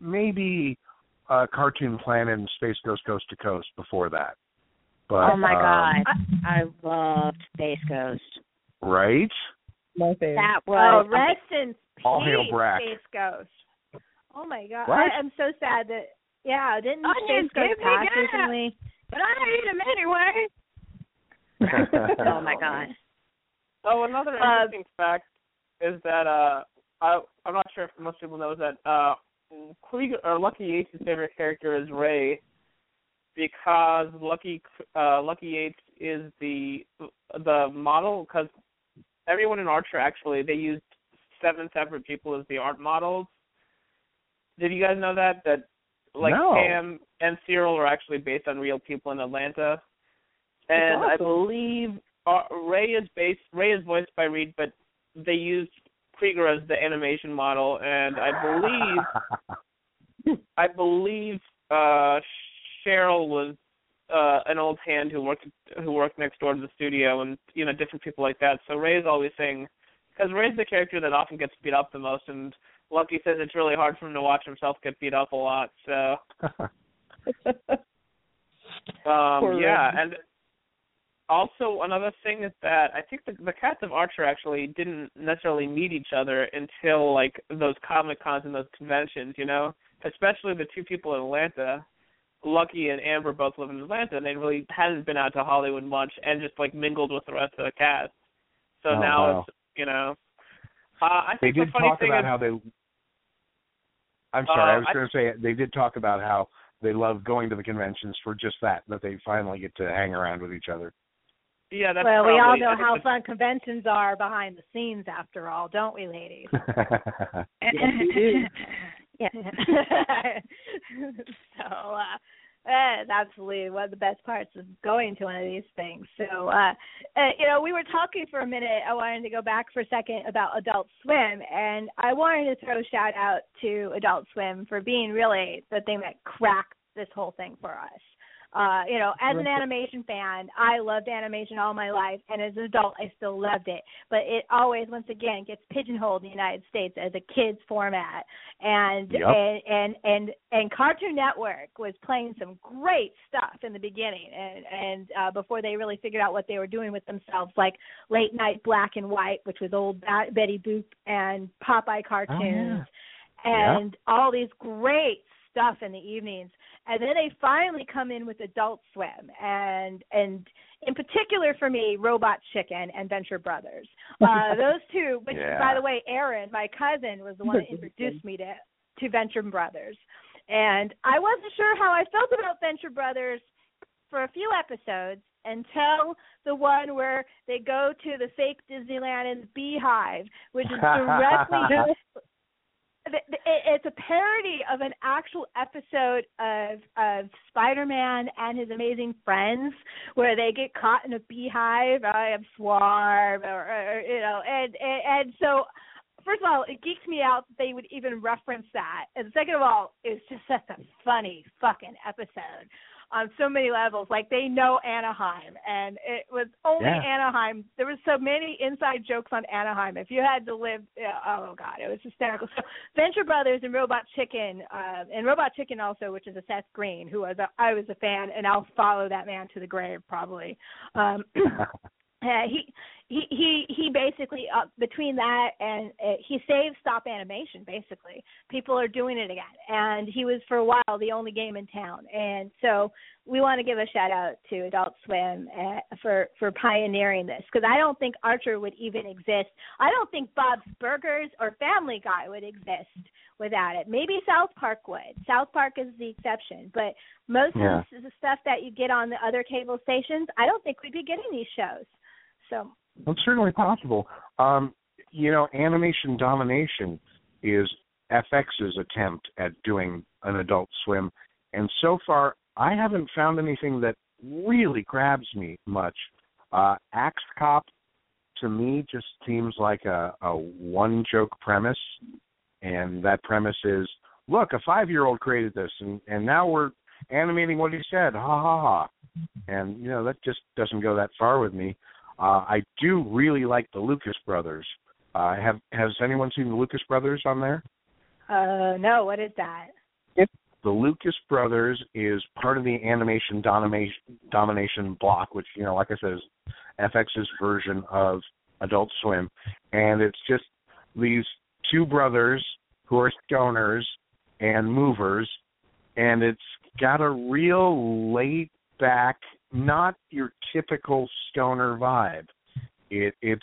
maybe uh, Cartoon Planet and Space Ghost Coast to Coast before that. But, oh my um, god, I loved Space Ghost. Right? My favorite. That oh was rest in All hail Brak. Space Ghost. Oh my god, What? I, I'm so sad that yeah didn't Onions, Space Ghost give me pass that. recently? but I eat him anyway. oh my god. Oh, another Uh, interesting fact is that uh, I I'm not sure if most people know that uh, Krieger or Lucky Yates's favorite character is Ray, because Lucky uh, Lucky Yates is the the model because everyone in Archer actually they used seven separate people as the art models. Did you guys know that that like No. Pam and Cyril are actually based on real people in Atlanta? And I believe uh, Ray is based Ray is voiced by Reed, but they used Krieger as the animation model, and I believe I believe uh Cheryl was uh an old hand who worked who worked next door to the studio and you know different people like that. So Ray's always saying because Ray's the character that often gets beat up the most and Lucky says it's really hard for him to watch himself get beat up a lot. So um yeah, and also another thing is that I think the the cast of Archer actually didn't necessarily meet each other until like those comic cons and those conventions, you know? Especially the two people in Atlanta. Lucky and Amber both live in Atlanta and they really hadn't been out to Hollywood much and just like mingled with the rest of the cast. So Oh, now wow. it's you know uh, I they think the did funny talk thing about is, how they. I'm sorry, Uh, I was going to say they did talk about how they love going to the conventions for just that, that they finally get to hang around with each other. yeah, that's well, we all know how that's- fun conventions are behind the scenes, after all, don't we, ladies? Yes, we do. yeah. so uh, uh, that's really one of the best parts of going to one of these things. So, uh, uh, you know, we were talking for a minute. I wanted to go back for a second about Adult Swim, and I wanted to throw a shout out to Adult Swim for being really the thing that cracked this whole thing for us. Uh, you know, as an animation fan, I loved animation all my life, and as an adult, I still loved it. But it always, once again, gets pigeonholed in the United States as a kids format, and Yep. and and and and Cartoon Network was playing some great stuff in the beginning, and and uh, before they really figured out what they were doing with themselves, like Late Night Black and White, which was old Betty Boop and Popeye cartoons, and all these great stuff in the evenings and then they finally come in with adult swim and and in particular for me robot chicken and venture brothers. Uh those two which Yeah. by the way aaron my cousin was the one that introduced me to to venture brothers. And i wasn't sure how i felt about venture brothers for a few episodes until the one where they go to the fake disneyland and the beehive which is directly th- th- it- it's a parody of an actual episode of of Spider-Man and his amazing friends, where they get caught in a beehive. I am swarm, or, or you know, and, and and so first of all, it geeked me out that they would even reference that, and second of all, it's just such a funny fucking episode on so many levels. Like they know Anaheim, and it was only Yeah. Anaheim. There was so many inside jokes on Anaheim. If you had to live, oh god, it was hysterical. So Venture Brothers and Robot Chicken, uh, and Robot Chicken also, which is a Seth Green, who was a, I was a fan, and I'll follow that man to the grave probably. Um, uh, he he he he basically uh, between that and uh, he saved stop animation basically. People are doing it again. And he was for a while the only game in town. And so we want to give a shout out to adult swim uh, for for pioneering this. Because i don't think archer would even exist. I don't think bob's burgers or family guy would exist without it. Maybe south park would. South park is the exception. But most Yeah. of the, the stuff that you get on the other cable stations i don't think we'd be getting these shows so It's certainly possible. Um, you know, animation domination is FX's attempt at doing an Adult Swim, and so far I haven't found anything that really grabs me much. Uh, Axe Cop to me just seems like a, a one joke premise, and that premise is, look, a five year old created this, and and now we're animating what he said, ha ha ha, and you know that just doesn't go that far with me. Uh, I do really like the Lucas Brothers. Uh, have has anyone seen the Lucas Brothers on there? Uh, no, what is that? The Lucas Brothers is part of the animation domination domination block, which you know, like I said, is FX's version of Adult Swim, and it's just these two brothers who are stoners and movers, and it's got a real laid back, not your typical stoner vibe. It it's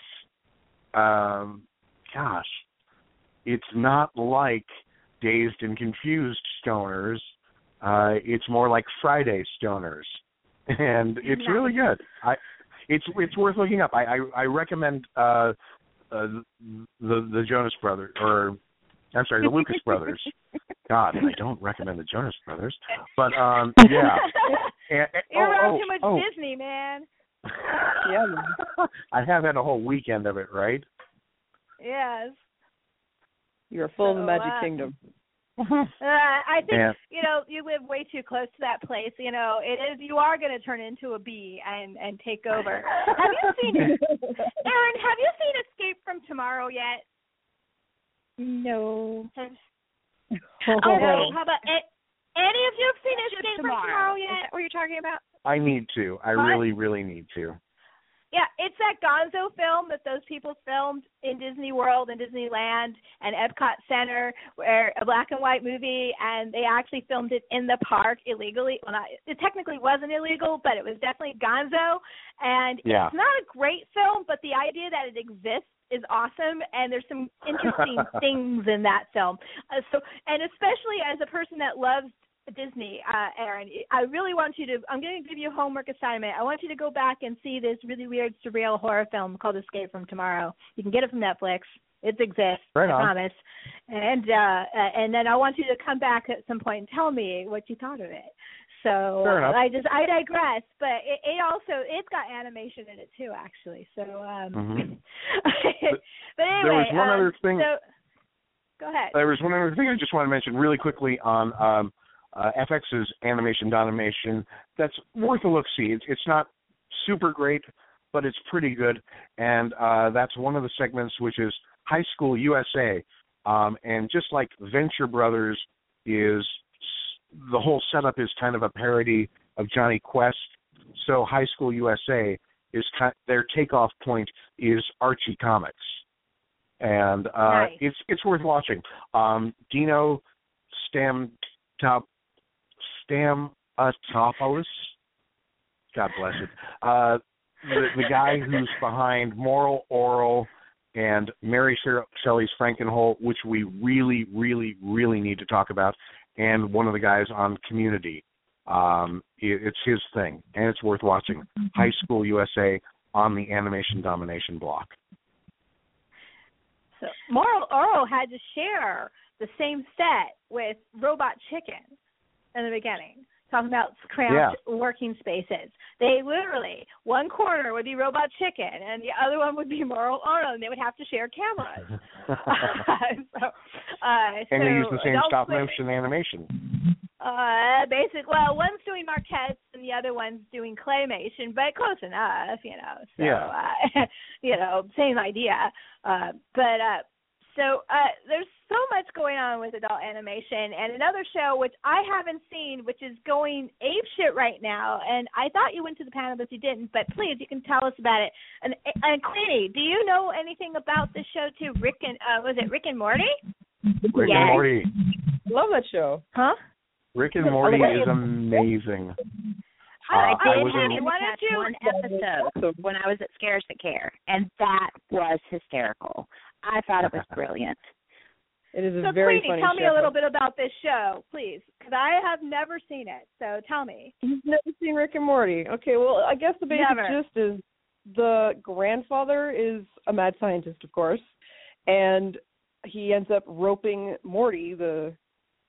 um gosh, it's not like dazed and confused stoners. Uh it's more like Friday stoners. And it's Nice. really good. I it's it's worth looking up. I I, I recommend uh uh the the Jonas Brothers or I'm sorry, the Lucas Brothers. God, I don't recommend the Jonas Brothers. But um yeah. And, and- You're oh, around oh, too much oh. Disney, man. Yeah. I have had a whole weekend of it, right? Yes. You're full of the Magic uh, Kingdom. Uh, I think Yeah. you know you live way too close to that place. You know it is. You are going to turn into a bee and and take over. have you seen it, Aaron? Have you seen Escape from Tomorrow yet? No. Have, Oh, no. How about a- any of you have seen Escape from Tomorrow. Tomorrow yet? that what you're talking about? I need to. I What? really, really need to. Yeah, it's that Gonzo film that those people filmed in Disney World and Disneyland and Epcot Center, where a black and white movie, and they actually filmed it in the park illegally. Well, not it technically wasn't illegal, but it was definitely Gonzo. And Yeah. it's not a great film, but the idea that it exists is awesome, and there's some interesting things in that film. Uh, so, and especially as a person that loves Disney, uh, Aaron, I really want you to. I'm going to give you a homework assignment. I want you to go back and see this really weird, surreal horror film called Escape from Tomorrow. You can get it from Netflix. It exists. Right I promise. And uh, uh, and then I want you to come back at some point and tell me what you thought of it. So. I just I digress, but it, it also it's got animation in it too, actually. So um, Mhm. but anyway, there was one um, other thing. So, go ahead. There was one other thing I just want to mention really quickly on um, uh, FX's animation domination. That's worth a look. See, it's it's not super great, but it's pretty good. And uh, that's one of the segments, which is High School USA. Um, and just like Venture Brothers is, the whole setup is kind of a parody of Jonny Quest. So High School USA is kind, their takeoff point is Archie Comics and uh Nice. it's it's worth watching. Um Dino Stam Top Stamatopoulos. God bless it. Uh the the guy who's behind Moral Orel and Mary Shelley- Shelley's Frankenhole, which we really, really, really need to talk about, and one of the guys on Community. Um, it, it's his thing, and it's worth watching. High School USA on the Animation Domination block. So Moral Orel had to share the same set with Robot Chicken in the beginning. talking about cramped working spaces. They literally one corner would be Robot Chicken and the other one would be Moral Orel, and they would have to share cameras. so, uh, and so they use the same stop motion animation. uh, basic. Well, one's doing maquettes and the other one's doing claymation, but close enough, you know. So, Yeah. uh, you know, same idea. Uh, but uh, so uh, there's so much going on with adult animation, and another show which I haven't seen, which is going ape shit right now. And I thought you went to the panel, but you didn't. But please, you can tell us about it. And and Queenie, do you know anything about this show too? Rick and uh, was it Rick and Morty? Rick Yes. and Morty. Love that show. Huh? Rick and Morty is amazing. I Uh, I did was happen in- to Why don't you- one episode when I was at Scares That Care, and that was hysterical. I thought it was brilliant. It is a So very Queenie, funny tell me show. a little bit about this show, please, because I have never seen it. So tell me. You've never seen Rick and Morty. Okay, well, I guess the basic Never. gist is the grandfather is a mad scientist, of course, and he ends up roping Morty, the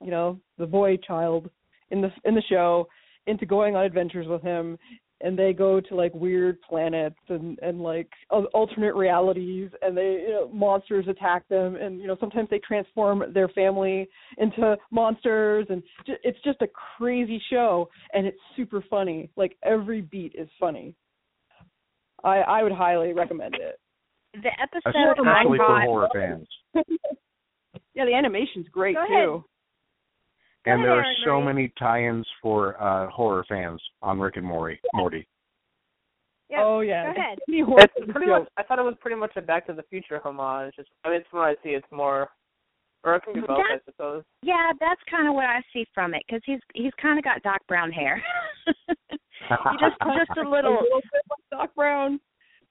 you know, the boy child in the in the show, into going on adventures with him and they go to like weird planets and and like alternate realities and they you know monsters attack them and you know sometimes they transform their family into monsters and ju- it's just a crazy show and it's super funny like every beat is funny i i would highly recommend it The episode I Especially for horror fans. yeah the animation's great Go ahead. too And there are so many tie-ins for uh horror fans on Rick and Morty. Morty. Yeah. oh yeah Go ahead. It's pretty much. I thought it was pretty much a Back to the Future homage. It's, I mean, it's from what I see. It's more, or it can be both, I suppose. yeah, that's kind of what I see from it because he's he's kind of got Doc Brown hair. he just just a a little. little bit like Doc Brown.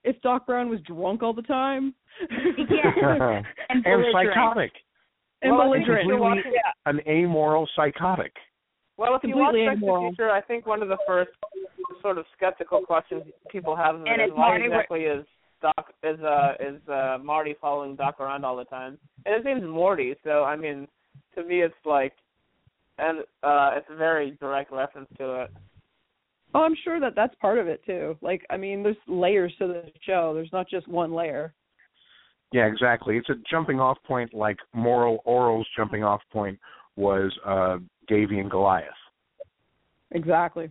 If Doc Brown was drunk all the time. Yeah. and And belligerent. psychotic. And Well, belligerent. Completely- watching- An amoral psychotic. Well, if you watch Completely Back to the. Future, I think one of the first sort of skeptical questions people have And is is why Marty exactly is Doc is uh is uh Marty following Doc around all the time? And his name's Morty, so I mean, to me it's like, and uh it's a very direct reference to it. Oh, I'm sure that that's part of it too. Like, I mean, there's layers to the show. There's not just one layer. Yeah, exactly. It's a jumping off point like Moral Orel's jumping off point was uh Davey and Goliath. Exactly.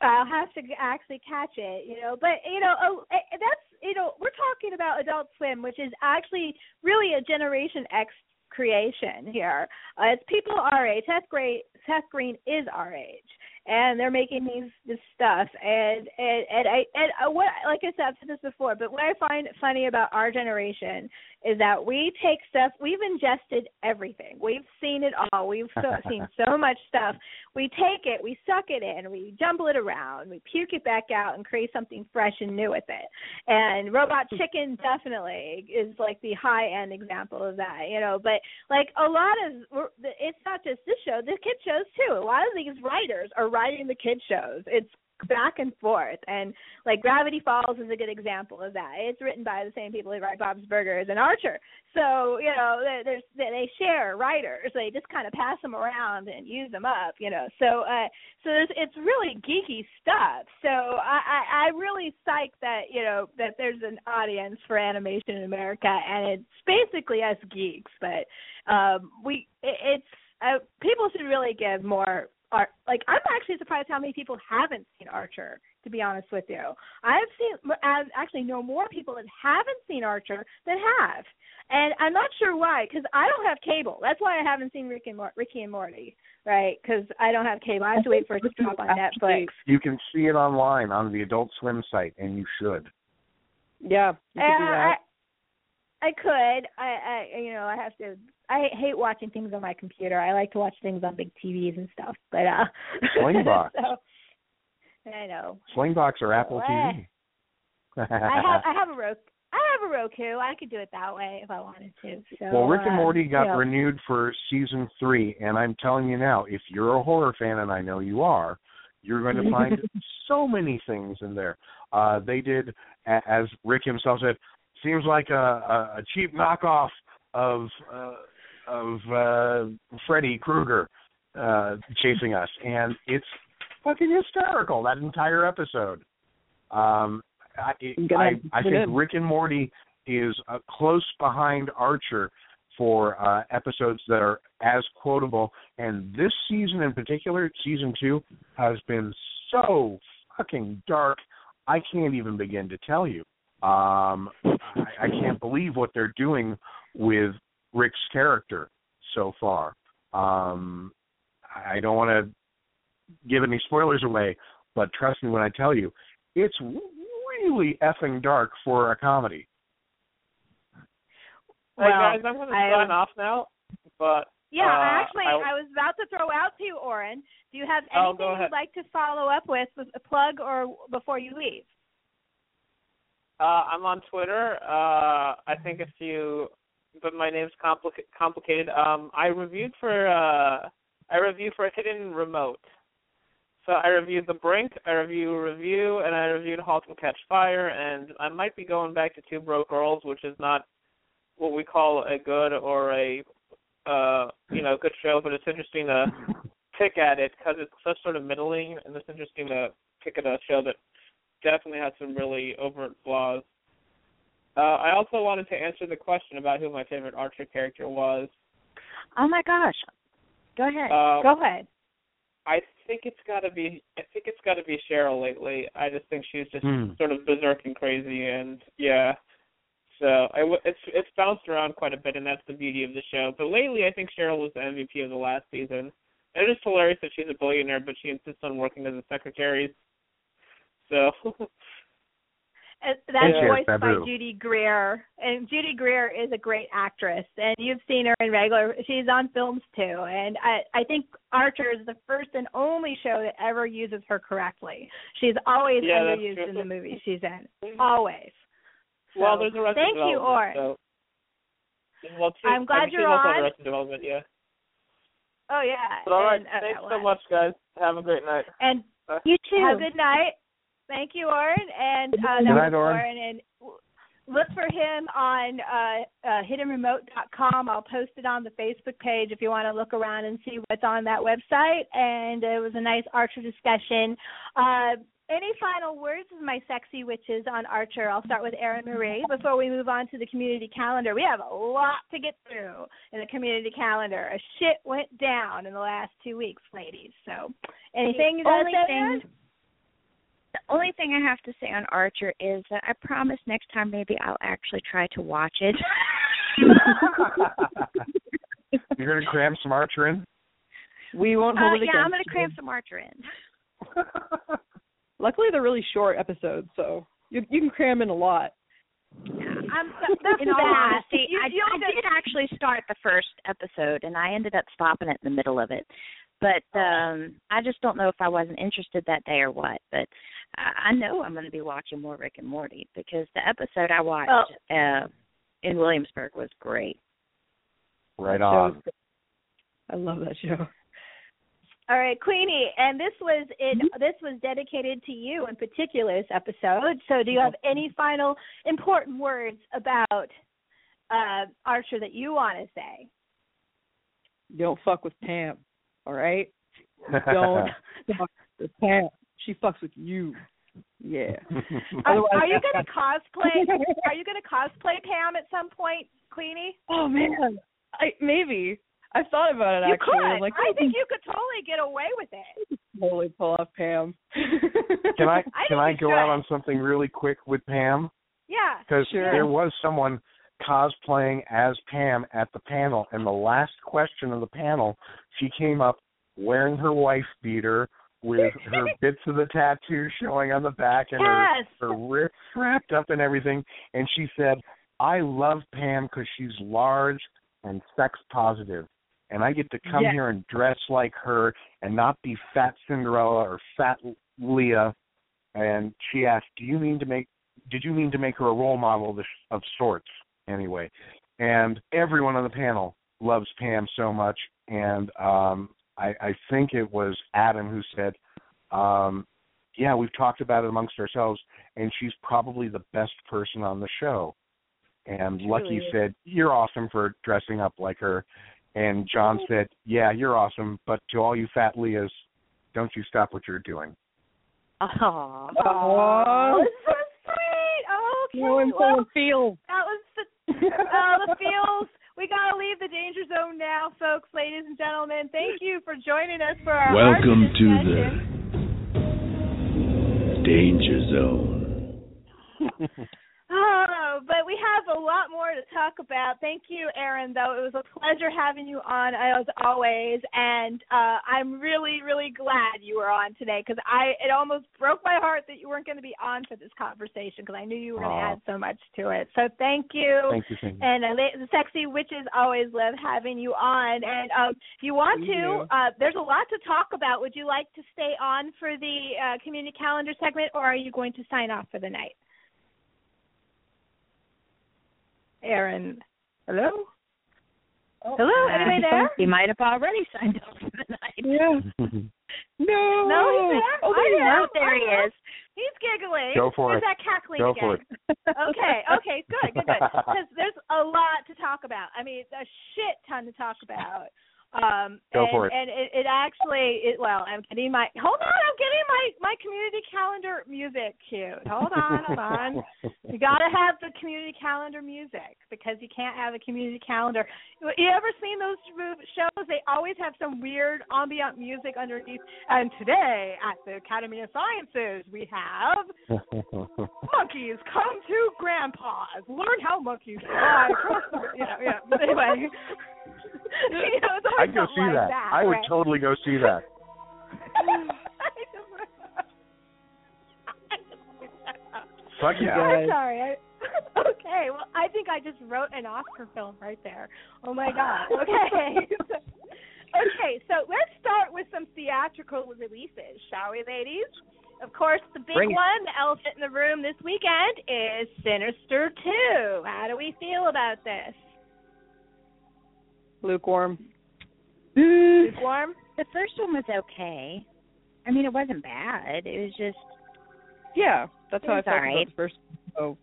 I'll have to actually catch it, you know. But you know, oh, eh, that's you know, we're talking about Adult Swim, which is actually really a Generation X creation here. Uh, it's people our age. Seth Green, Seth Green is our age, and they're making these this stuff. And and and I and uh, what like I said, I've said this before, but what I find funny about our generation is that we take stuff. We've ingested everything. We've seen it all. We've so, seen so much stuff. We take it, we suck it in, we jumble it around, we puke it back out, and create something fresh and new with it. And Robot hmm. Chicken definitely is like the high end example of that, you know. But like a lot of, it's not just this show, the kid shows too. A lot of these writers are writing the kid shows. It's back and forth. And like gravity falls is a good example of that. It's written by the same people who write bob's burgers and archer. So you know there- there's they share writers. They just kind of pass them around and use them up you know. So uh so there's it's really geeky stuff. So i i, I really psych that you know that there's an audience for animation in america and it's basically us geeks. But um we it, it's uh, people should really give more art. Like I'm actually surprised how many people haven't seen Archer. To be honest with you, I've seen I actually know more people that haven't seen Archer than have, and I'm not sure why. Because I don't have cable. That's why I haven't seen Rick and Mor- Ricky and Morty. Right? Because I don't have cable. I have to wait for it to drop on Netflix. You can see it online on the Adult Swim site, and you should. Yeah. You could do Uh, that. I, I could. I, I, you know, I have to. I hate watching things on my computer. I like to watch things on big TVs and stuff. But uh, Slingbox. so, I know. Slingbox or Apple TV. I have. I have a Roku. I have a Roku. I could do it that way if I wanted to. So. well, Rick and uh, Morty got you know. renewed for season three, and I'm telling you now, if you're a horror fan, and I know you are, you're going to find so many things in there. Uh, they did, as Rick himself said, seems like a, a, a cheap knockoff of uh, of uh, Freddy Krueger. uh, chasing us, and it's fucking hysterical. That entire episode. Um, I, I, I think Rick and Morty is uh, close behind Archer for uh, episodes that are as quotable, and this season in particular, season two, has been so fucking dark. I can't even begin to tell you. Um, I, I can't believe what they're doing with Rick's character so far. Um, I don't want to give any spoilers away, but trust me when I tell you, it's really effing dark for a comedy. Hey guys, I'm going to sign off now, but Yeah, uh, actually, I, I, was about to throw out to you, Oren. Do you have Oh, anything go you'd like to follow up with, with a plug or before you leave? Uh, I'm on Twitter. Uh, I think if you, but my name's complica- complicated. Um, I reviewed for uh, I reviewed for a Hidden Remote. So I reviewed The Brink, I reviewed Review, and I reviewed Halt and Catch Fire. And I might be going back to Two Broke Girls, which is not what we call a good or a uh, you know good show, but it's interesting to pick at it because it's so sort of middling, and it's interesting to pick at a show that definitely has some really overt flaws. Uh, I also wanted to answer the question about who my favorite Archer character was. Oh my gosh. Go ahead. Uh, Go ahead. I think it's got to be. I think it's got to be Cheryl lately. I just think she's just Hmm. sort of berserk and crazy, and yeah. So I w- it's it's bounced around quite a bit, and that's the beauty of the show. But lately, I think Cheryl was the MVP of the last season. It is hilarious that she's a billionaire, but she insists on working as a secretary. So That's Yeah. voiced by Judy Greer, and Judy Greer is a great actress, and you've seen her in regular. She's on films too, and I I think Archer is the first and only show that ever uses her correctly. She's always Yeah, underused in the movies she's in, always. well, there's a rest thank you, Development, Oren. So. Well, she, I'm glad I mean, you're she's also on. in Arrested Development, yeah. Oh yeah. But all right, and, uh, thanks so well, much, guys. Have a great night. And Bye. You too. Have a good night. Thank you, Oren. And uh, that Good night, was Oren. And look for him on uh, uh, hiddenremote.com. I'll post it on the Facebook page if you want to look around and see what's on that website. And it was a nice Archer discussion. Uh, any final words of my sexy witches on Archer? I'll start with Erin Marie before we move on to the community calendar. We have a lot to get through in the community calendar. A shit went down in the last two weeks, ladies. So, anything you The got to only say? thing- Erin? The only thing I have to say on Archer is that I promise next time maybe I'll actually try to watch it. You're gonna cram some Archer in. We won't Uh, hold it yeah, against I'm gonna you. cram some Archer in. Luckily, they're really short episodes, so you you can cram in a lot. I'm so, that's In all honesty, You- I, you'll I just- did actually start the first episode, and I ended up stopping it in the middle of it. But um I just don't know if I wasn't interested that day or what. But I, I know I'm going to be watching more Rick and Morty because the episode I watched Oh. uh, in Williamsburg was great. Right That on. I love that show. All right, Queenie, and this was in this was dedicated to you in particular this episode. So, do you have any final important words about uh, Archer that you want to say? Don't fuck with Pam, all right? Don't fuck with Pam. She fucks with you. Yeah. Are, Otherwise, are you going to cosplay? Are you going to cosplay Pam at some point, Queenie? Oh man, I maybe I thought about it you actually. could. I'm like, I think you could totally get away with it. totally pull off Pam. Can I I can I go should. out on something really quick with Pam? Yeah. Because Sure. there was someone cosplaying as Pam at the panel, and the last question of the panel, she came up wearing her wife beater with her bits of the tattoo showing on the back and Yes. her, her wrists wrapped up and everything, and she said, "I love Pam because she's large and sex positive." And I get to come Yes. here and dress like her and not be fat Cinderella or fat Leah. And she asked, "Do you mean to make did you mean to make her a role model of, of sorts anyway and everyone on the panel loves pam so much and um i i think it was adam who said um yeah we've talked about it amongst ourselves and she's probably the best person on the show and lucky said you're awesome for dressing up like her And Jon said, "Yeah, you're awesome, but to all you fat Leahs, don't you stop what you're doing." Oh, Oh, so sweet. Okay. no one well, feels. that was the uh, the feels. We gotta leave the danger zone now, folks, ladies and gentlemen. Thank you for joining us for our Welcome to discussion. the Danger Zone. But we have a lot more to talk about. Thank you, Aaron. Though it was a pleasure having you on as always, and uh, I'm really, really glad you were on today because I it almost broke my heart that you weren't going to be on for this conversation because I knew you were going to add so much to it. So thank you. Thank you, thank you. And uh, the sexy witches always love having you on. And um, if you want Thank to, you. uh, there's a lot to talk about. Would you like to stay on for the uh, community calendar segment, or are you going to sign off for the night? Aaron, hello. Oh, hello, anybody there? He might have already signed up for the night. Yeah. No. No, he's there. Oh, I there you know. there he is. He's giggling. Go for There's it. that cackling Go again. for it. okay, okay, good, good, good. Because there's a lot to talk about. I mean, a shit ton to talk about. Um, Go and, for it. And it, it actually, it, well, I'm getting my hold on. I'm getting my my community calendar music cued. Hold on, hold on. You got to have the community calendar music because you can't have a community calendar. You ever seen those shows? They always have some weird ambient music underneath. And today at the Academy of Sciences, we have monkeys come to grandpa's. Learn how monkeys fly you know, yeah. But anyway. you know, I'd go see like that. that. I would right? totally go see that. Fuck You yeah. guys. I'm sorry. I, okay, well, I think I just wrote an Oscar film right there. Oh my God. Okay. okay, so let's start with some theatrical releases, shall we, ladies? Of course, the big Bring it. one, the elephant in the room this weekend, is Sinister 2. How do we feel about this? Lukewarm. Mm. Lukewarm? The first one was okay. I mean, it wasn't bad. It was just Yeah, that's how I It's felt alright. about the first. So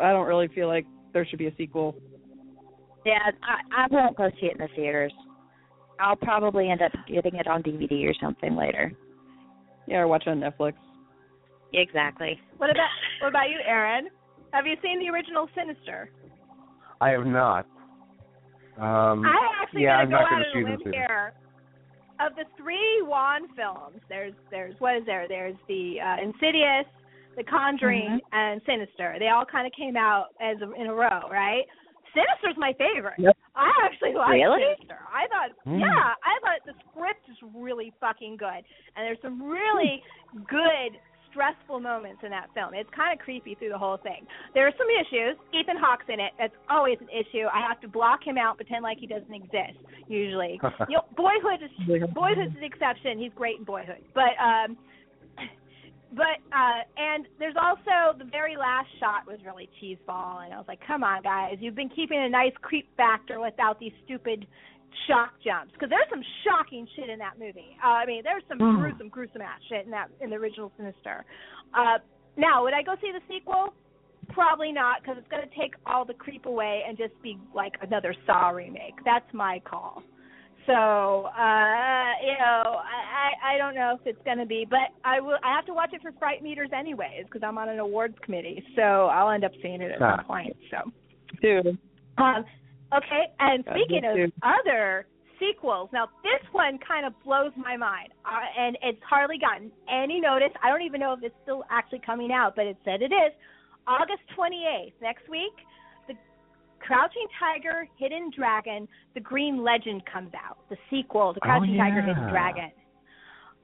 I don't really feel like there should be a sequel. yeah. I I won't go see it in the theaters. I'll probably end up getting it on DVD or something later. Yeah, or watch it on Netflix. Exactly. What about what about you, Aaron? Have you seen the original Sinister? I have not. Um, I actually yeah, I'm go not gonna on see a them soon. here. Of the three Wan films, there's there's what is there? There's the uh, Insidious, The Conjuring, Mm-hmm. and Sinister. They all kind of came out as a, in a row, right? Sinister's my favorite. Yep. I actually like Really? Sinister. I thought, Hmm. yeah, I thought the script is really fucking good, and there's some really good stressful moments in that film. It's kind of creepy through the whole thing. There are some issues. Ethan Hawke's in it. That's always an issue. I have to block him out, pretend like he doesn't exist. Usually, you know, Boyhood is Boyhood's an exception. He's great in Boyhood, but um, but uh, and there's also the very last shot was really cheeseball, and I was like, come on, guys, you've been keeping a nice creep factor without these stupid shock jumps because there's some shocking shit in that movie. Uh, I mean, there's some Mm. gruesome, gruesome ass shit in that in the original Sinister. Uh, now, would I go see the sequel? Probably not because it's going to take all the creep away and just be like another Saw remake. That's my call. So, uh, you know, I, I I don't know if it's going to be, but I will. I have to watch it for Fright Meters anyways because I'm on an awards committee, so I'll end up seeing it at Ah. some point. So, Dude. um, okay. And God, speaking of too. other sequels, now this one kind of blows my mind, uh, and it's hardly gotten any notice. I don't even know if it's still actually coming out, but it said it is. August 28th, next week, the Crouching Tiger, Hidden Dragon, The Green Legend comes out. The sequel to Oh, Crouching Tiger, Hidden. Dragon.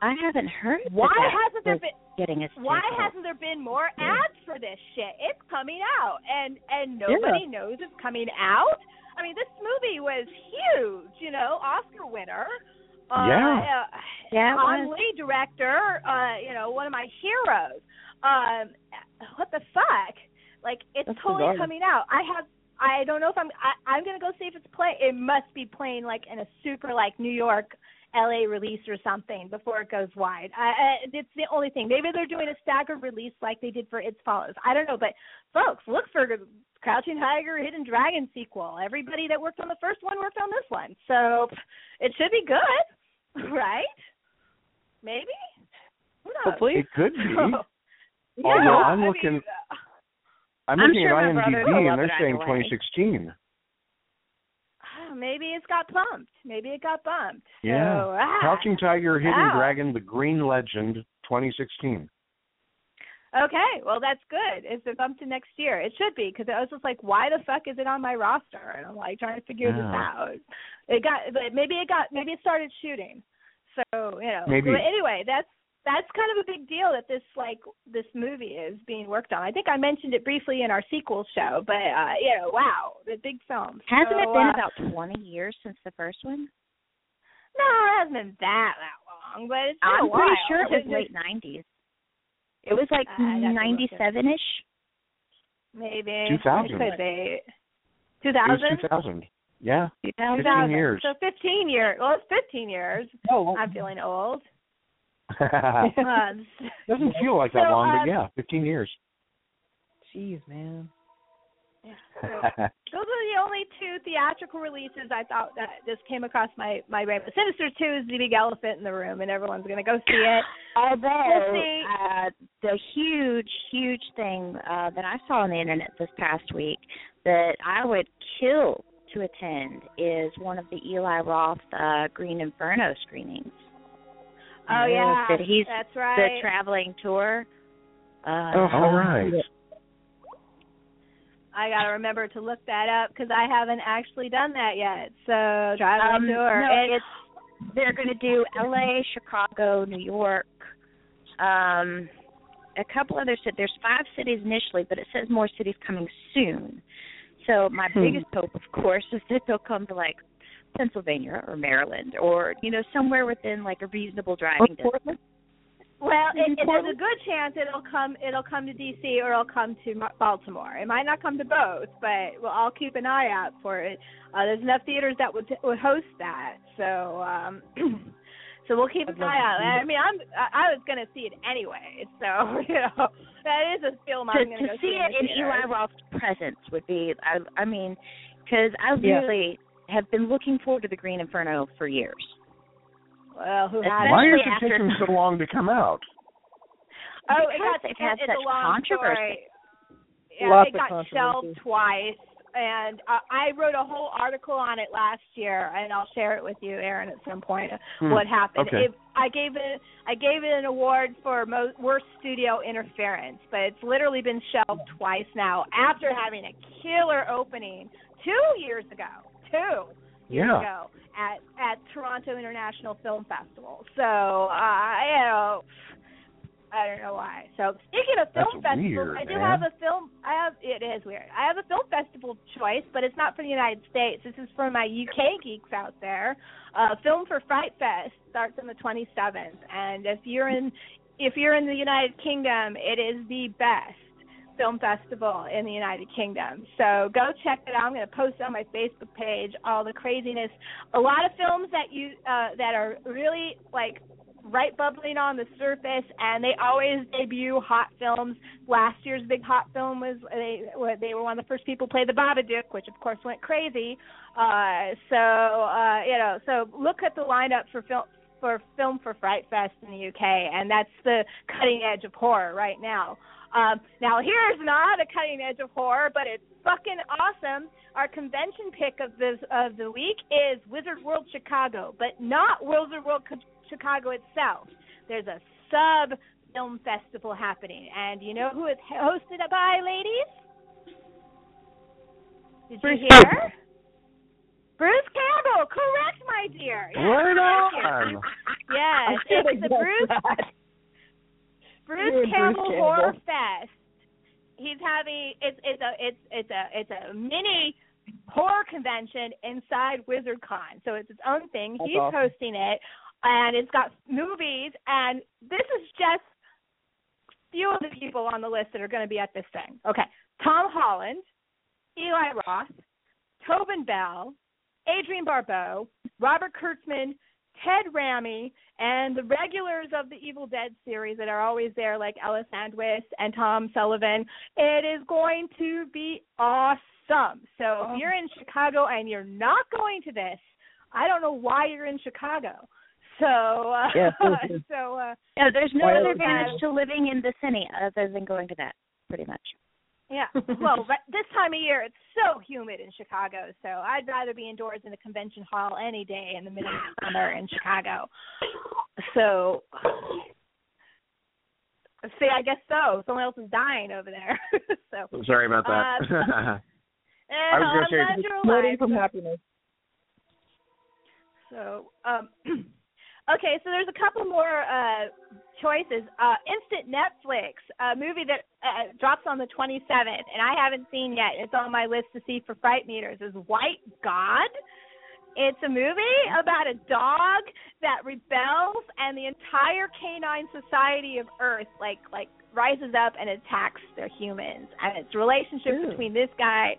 I haven't heard. Why that hasn't there been? getting a Why hasn't there been more ads for this shit? It's coming out, and and nobody knows it's coming out. I mean, this movie was huge, you know, Oscar winner. Uh, Yeah. uh, Yeah, it Tom was. Lee director, uh, you know, one of my heroes. Um, what the fuck? Like, it's That's totally bizarre. coming out. I have. I don't know if I'm. I, I'm gonna go see if it's play. It must be playing like in a super like New York LA release or something before it goes wide. I, I, it's the only thing. Maybe they're doing a staggered release like they did for It Follows. I don't know, but folks, look for Crouching Tiger, Hidden Dragon sequel. Everybody that worked on the first one worked on this one, so it should be good, right? Maybe. Who knows? Hopefully. It could be. yeah, Although I'm I looking, mean, I'm I'm looking sure at my brothers IMDb and they're saying either way. 2016. Maybe it's got bumped. Maybe it got bumped. Yeah. So, ah. Crouching Tiger, Hidden Wow. Dragon, The Green Legend, 2016. Okay, well that's good. It's it bumped to next year. It should be because I was just like, why the fuck is it on my roster? And I'm like trying to figure this out. It got, but maybe it got, maybe it started shooting. So you know. Maybe. But anyway, that's that's kind of a big deal that this like this movie is being worked on. I think I mentioned it briefly in our sequel show, but uh, you know, wow, the big film. Hasn't so, it been uh, about 20 years since the first one? No, it hasn't been that that long, but it's been I'm a while. pretty sure it was It's late 90s. It was like I'd have to look it- 97ish. Maybe 2000. It could be. Two It was thousand. 2000. Yeah. 2000. 15 years. So 15 years. Well, it's 15 years. Oh, I'm feeling old. It doesn't feel like that So, long, um, but yeah, 15 years. jeez, man. so those are the only two theatrical releases I thought that just came across my my radar. Sinister Two is the big elephant in the room, and everyone's gonna go see it. Although We'll see. uh, the huge, huge thing uh, that I saw on the internet this past week that I would kill to attend is one of the Eli Roth uh, Green Inferno screenings. Oh You know, yeah, that he's that's the traveling tour. Uh, Oh, all right. I gotta remember to look that up because I haven't actually done that yet. So traveling Um, tour. no, And- it's they're going to do L.A., Chicago, New York, um, a couple other cities. There's five cities initially, but it says more cities coming soon. So my Hmm. biggest hope, of course, is that they'll come to like Pennsylvania or Maryland or you know somewhere within like a reasonable driving distance. Well, it, Maybe it, there's a good chance it'll come. It'll come to D.C. or it'll come to Mar- Baltimore. It might not come to both, but well, I'll keep an eye out for it. Uh, there's enough theaters that would would host that, so um, so we'll keep an eye out. I mean, I'm I, I was gonna see it anyway, so you know that is a film to, I'm gonna to go see in it the in. Eli Roth's presence would be, I, I mean, because I Yeah. really have been looking forward to the Green Inferno for years. Well, who hasn't? Why is it after- taking so long to come out? Oh, it got they've had it's such a long controversy. story. Yeah, Lots it got shelved twice, and uh, I wrote a whole article on it last year, and I'll share it with you, Aaron, at some point. Hmm, What happened? okay. It, I gave it I gave it an award for most worst studio interference, but it's literally been shelved twice now after having a killer opening two years ago. Two years Yeah. ago at at Toronto International Film Festival. So uh, you know, I don't know why. So speaking of film That's festivals, weird, I do man. have a film. I have it is weird. I have a film festival choice, but it's not for the United States. This is for my UK geeks out there. Uh, film for Fright Fest starts on the 27th, and if you're in if you're in the United Kingdom, it is the best film festival in the United Kingdom. So go check it out. I'm going to post on my Facebook page all the craziness. A lot of films that you uh, that are really like right bubbling on the surface, and they always debut hot films. Last year's big hot film was they they were one of the first people to play the Babadook, which of course went crazy. Uh, so uh, you know, so look at the lineup for film for film for Fright Fest in the UK, and that's the cutting edge of horror right now. Um, now here's not a cutting edge of horror, but it's fucking awesome. Our convention pick of this of the week is Wizard World Chicago, but not Wizard World Chicago itself. There's a sub film festival happening, and you know who it's hosted by, ladies? Did Bruce you hear? Bruce Campbell, correct, my dear. Yes, Right on. Yes, it's the Bruce Bruce You're Bruce Campbell Campbell. Horror Fest. He's having it's it's a it's it's a it's a mini horror convention inside WizardCon. So it's its own thing. That's He's awesome. hosting it and it's got movies and this is just few of the people on the list that are going to be at this thing. Okay. Tom Holland, Eli Roth, Tobin Bell, Adrienne Barbeau, Robert Kurtzman, Ted Raimi and the regulars of the Evil Dead series that are always there, like Ellen Sandweiss and Tom Sullivan. It is going to be awesome. So if you're in Chicago and you're not going to this, I don't know why you're in Chicago. So, uh, Yeah. so uh, No, there's no other advantage to living in the city other than going to that, pretty much. Yeah. Well, this time of year it's so humid in Chicago, so I'd rather be indoors in a convention hall any day in the middle of summer in Chicago. So see, I guess so. Someone else is dying over there. so Sorry about that. Uh, I was I'm gonna say- glad you're Exploding alive. from happiness. So, um, okay, so there's a couple more uh, choices. Uh, Instant Netflix, a movie that uh, drops on the 27th, and I haven't seen yet. It's on my list to see for Fright Meters. Is White God? It's a movie about a dog that rebels, and the entire canine society of Earth like like rises up and attacks their humans, and it's a relationship Ooh. between this guy,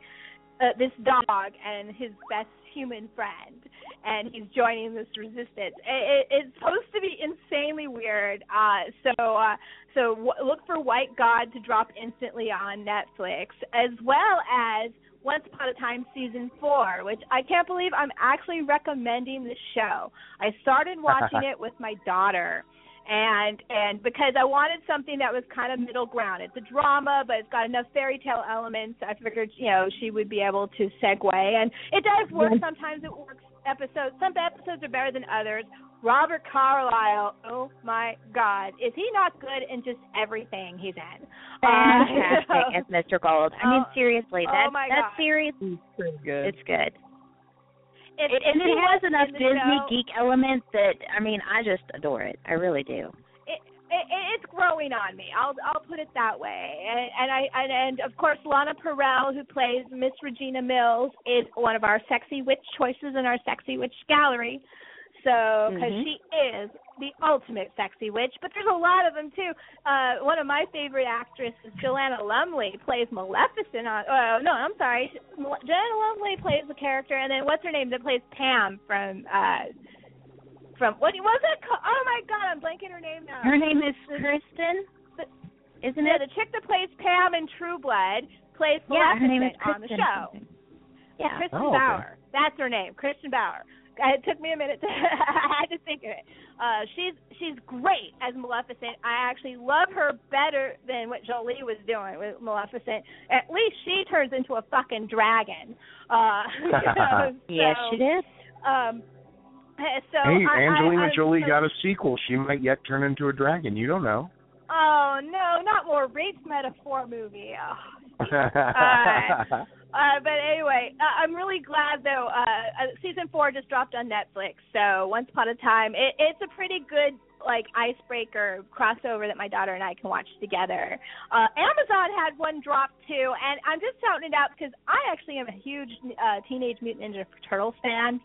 uh, this dog, and his best human friend, and he's joining this resistance. It, it, it's supposed to be insanely weird. Uh, so uh, so w- look for White God to drop instantly on Netflix, as well as once Upon a Time season four, which I can't believe I'm actually recommending this show. I started watching it with my daughter and and because I wanted something that was kind of middle ground. It's a drama, but it's got enough fairy tale elements. I figured, you know, she would be able to segue, and it does work. Sometimes it works. Episodes, some episodes are better than others. Robert Carlyle, oh my God, is he not good in just everything he's in? Uh, Fantastic as Mr. Gold. I mean, Oh, seriously, oh that my that God. series, He's pretty good. it's good. If, It, and it has enough Disney show- geek elements that I mean, I just adore it. I really do. it, it, it's growing on me. I'll I'll put it that way. And, and I and, and of course Lana Parrilla, who plays Miss Regina Mills, is one of our sexy witch choices in our sexy witch gallery. So because Mhm. she is the ultimate sexy witch, but there's a lot of them too. Uh, one of my favorite actresses, Joanna Lumley, plays Maleficent on. Oh no, I'm sorry, Joanna Lumley plays the character, and then what's her name that plays Pam from. uh from what was it? ca- Oh my God, I'm blanking her name now. Her name is Kristin, isn't Yeah, it? the chick that plays Pam in True Blood plays Yeah, her name is Maleficent on the show. Yeah. Kristin Oh, okay. Bauer. That's her name, Kristin Bauer. It took me a minute to I had to think of it. Uh she's she's great as Maleficent. I actually love her better than what Jolie was doing with Maleficent. At least she turns into a fucking dragon. Uh you know, Yes, she did. Um so hey, I, Angelina I, I'm Jolie so- got a sequel. She might yet turn into a dragon. You don't know. Oh no, not more rape metaphor movie. Oh, Uh, but anyway, uh, I'm really glad though. Uh, uh, season four just dropped on Netflix. So Once Upon a Time, it, it's a pretty good like icebreaker crossover that my daughter and I can watch together. Uh, Amazon had one drop too, and I'm just shouting it out because I actually am a huge uh, Teenage Mutant Ninja Turtles fan,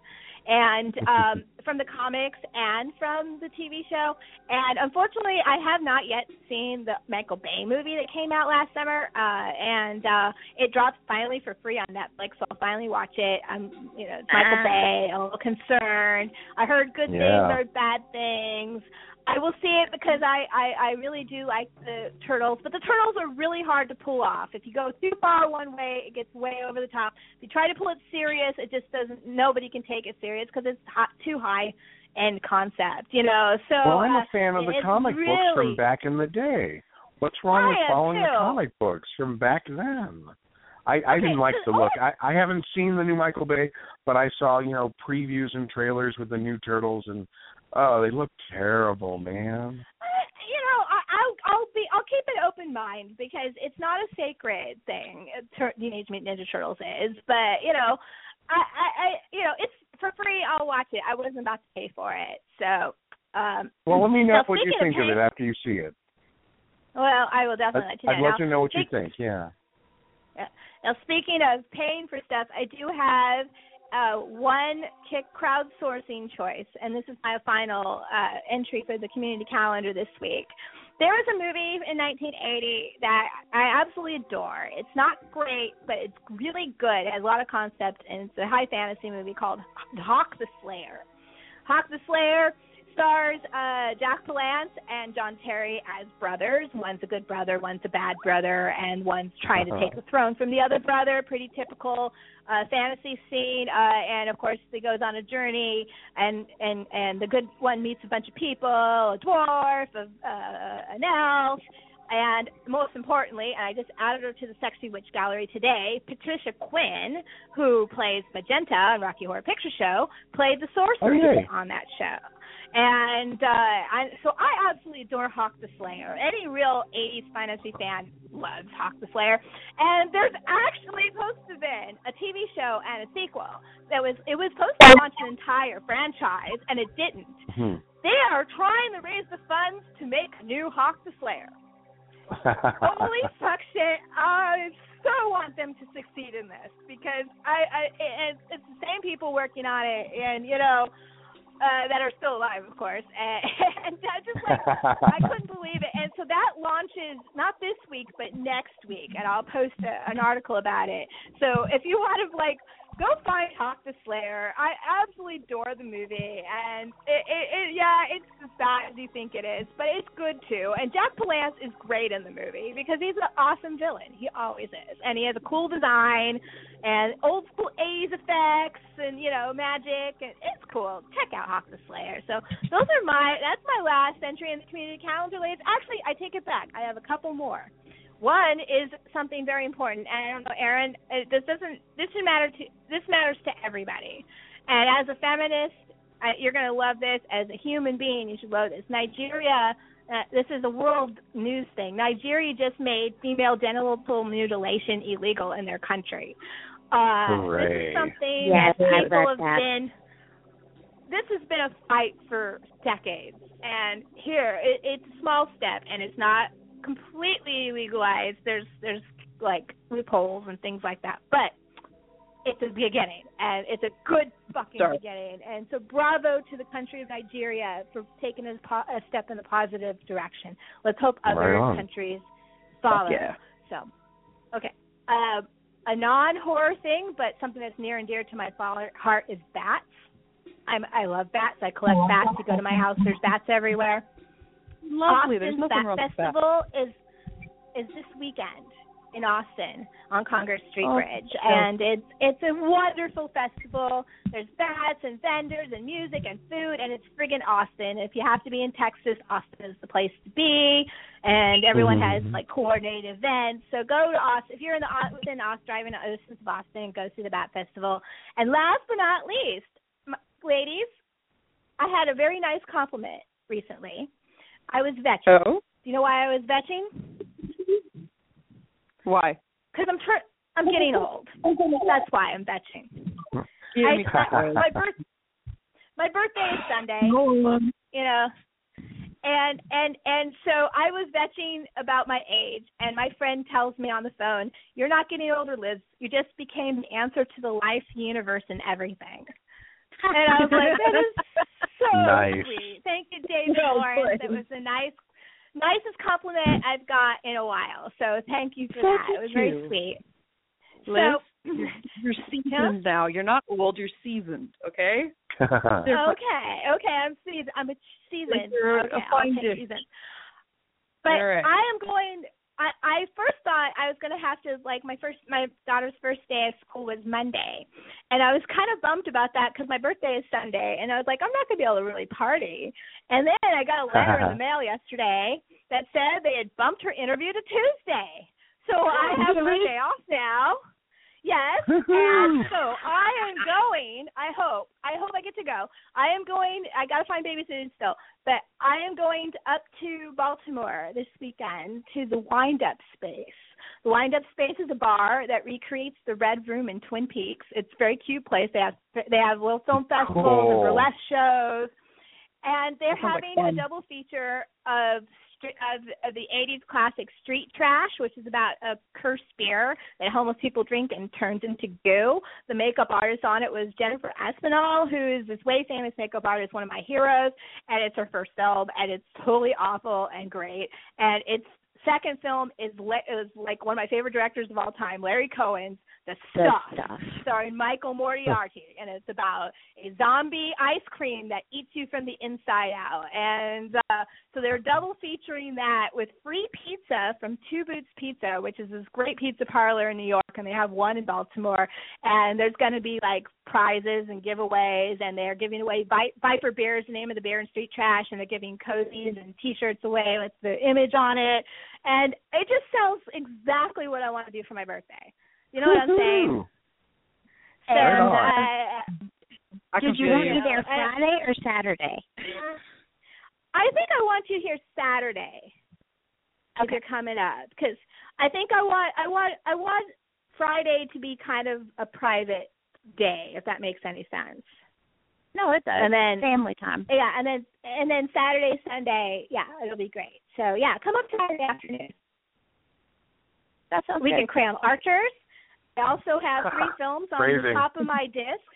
and um, from the comics and from the TV show. And unfortunately, I have not yet seen the Michael Bay movie that came out last summer, uh, and uh, it dropped finally for free on Netflix. So I'll finally watch it. I'm, you know, it's Michael Ah. Bay. I'm a little concerned. I heard good things, Yeah. I heard bad things. I will see it because I, I I really do like the turtles, but the turtles are really hard to pull off. If you go too far one way, it gets way over the top. If you try to pull it serious, it just doesn't. Nobody can take it serious because it's hot, too high end concept, you know. So well, I'm uh, a fan of the comic books from back in the day. What's wrong I with following the comic books from back then? I I didn't like the look. I I haven't seen the new Michael Bay, but I saw you know previews and trailers with the new turtles, and oh, they look terrible, man. Uh, you know, I, I'll I'll be I'll keep an open mind because it's not a sacred thing. Tur- Teenage Mutant Ninja Turtles is, but you know, I, I I you know it's for free. I'll watch it. I wasn't about to pay for it, so. um Well, let me know what you think of pay- it after you see it. Well, I will definitely I'd, let you know. I'd love Now, to know what you speak- think. Yeah. Now, speaking of paying for stuff, I do have uh, one kick crowdsourcing choice, and this is my final uh, entry for the community calendar this week. There was a movie in 1980 that I absolutely adore. It's not great, but it's really good. It has a lot of concepts, and it's a high fantasy movie called Hawk the Slayer. Hawk the Slayer stars uh, Jack Palance and John Terry as brothers. One's a good brother, one's a bad brother, and one's trying to take the throne from the other brother. Pretty typical uh, fantasy scene. Uh, and of course, he goes on a journey, and and and the good one meets a bunch of people, a dwarf, a, uh, an elf. And most importantly, and I just added her to the Sexy Witch Gallery today, Patricia Quinn, who plays Magenta on Rocky Horror Picture Show, played the sorceress Okay. on that show. And uh I so I absolutely adore Hawk the Slayer. Any real 80s fantasy fan loves Hawk the Slayer. And there's actually supposed to have been a TV show and a sequel. That was it was supposed to launch an entire franchise and it didn't. Hmm. They are trying to raise the funds to make a new Hawk the Slayer. Holy fuck shit! I so want them to succeed in this because I, I it, it's the same people working on it, and you know uh, that are still alive, of course. And, and I just like I couldn't believe it. And so that launches not this week, but next week, and I'll post a, an article about it. So if you want to like go find Hawk the Slayer. I absolutely adore the movie, and it, it, it yeah, it's as bad as you think it is, but it's good too. And Jack Palance is great in the movie because he's an awesome villain. He always is, and he has a cool design and old school 80s effects and you know magic, and it's cool. Check out Hawk the Slayer. So those are my that's my last entry in the community calendar. Ladies, actually, I take it back. I have a couple more. One is something very important, and I don't know, Aaron. uh, This doesn't. This should matter to. This matters to everybody. And as a feminist, I, you're going to love this. As a human being, you should love this. Nigeria. Uh, this is a world news thing. Nigeria just made female genital mutilation illegal in their country. Uh, this is something Yes, that people have that. been. This has been a fight for decades, and here it, it's a small step, and it's not completely legalized. There's there's like loopholes and things like that, but it's a beginning, and it's a good fucking Start. beginning. And so, bravo to the country of Nigeria for taking a, po- a step in the positive direction. Let's hope other Right countries follow. yeah. So, okay. Uh, a non-horror thing, but something that's near and dear to my heart is bats. I'm I love bats. I collect bats. You go to my house, there's bats everywhere. Lovely. There's Austin nothing Bat wrong with that. Festival is is this weekend in Austin on Congress Street Oh, Bridge, oh. and it's it's a wonderful festival. There's bats and vendors and music and food, and it's friggin' Austin. If you have to be in Texas, Austin is the place to be, and everyone has Mhm. like coordinated events. So go to Austin if you're in the Au- within Austin, driving to Oceans of Boston, go see the Bat Festival. And last but not least, ladies, I had a very nice compliment recently. I was vetching. Oh, Do you know why I was vetching? why? Because I'm tr- I'm getting old. That's why I'm vetching. Give I, my, my birth my birthday is Sunday. You know, and and and so I was vetching about my age, and my friend tells me on the phone, "You're not getting older, Liz. You just became the answer to the life, universe, and everything." And I was like, "That is so Nice. sweet. Thank you, David Well Lawrence. played. It was the nice." Nicest compliment I've got in a while. So thank you for So that. It was very sweet. Liz, so you're, you're seasoned now. You're not old. You're seasoned. Okay. Okay, okay, I'm seasoned. I'm a seasoned. you're a okay, fine dish. seasoned. But All right. I am going. I I first thought I was going to have to like my first my daughter's first day of school was Monday, and I was kind of bummed about that because my birthday is Sunday, and I was like I'm not going to be able to really party. And then I got a letter in the mail yesterday that said they had bumped her interview to Tuesday, so I have Monday off now. Yes, and so I am going. I hope. I hope I get to go. I am going. I got to find babysitting still, but I am going to, up to Baltimore this weekend to the Wind Up Space. The Wind Up Space is a bar that recreates the Red Room in Twin Peaks. It's a very cute place. They have they have little film festivals and burlesque shows, and they're sounds like having a double feature of of, of the 80s classic Street Trash, which is about a cursed beer that homeless people drink and turns into goo. The makeup artist on it was Jennifer Aspinall, who is this way famous makeup artist, one of my heroes, and it's her first film, and it's totally awful and great. And its second film is is like one of my favorite directors of all time, Larry Cohen's The The Stuff, stuff. starring Michael Moriarty, and it's about a zombie ice cream that eats you from the inside out. And uh, so they're double featuring that with free pizza from Two Boots Pizza, which is this great pizza parlor in New York, and they have one in Baltimore. And there's going to be like prizes and giveaways, and they're giving away Vi- Viper beer is the name of the beer in Street Trash, and they're giving cozies and T-shirts away with the image on it. And it just sounds exactly what I want to do for my birthday. You know what I'm saying? Woohoo. So, Right on. uh, I Did you want you. me there Uh, Friday or Saturday? I think I want you here Saturday. If you're coming up, because I think I want I want I want Friday to be kind of a private day, if that makes any sense. No, it does. And then family time. yeah, and then and then Saturday, Sunday, yeah, it'll be great. So yeah, come up Saturday afternoon. That sounds we good. can cram archers. I also have three films on the top of my disc.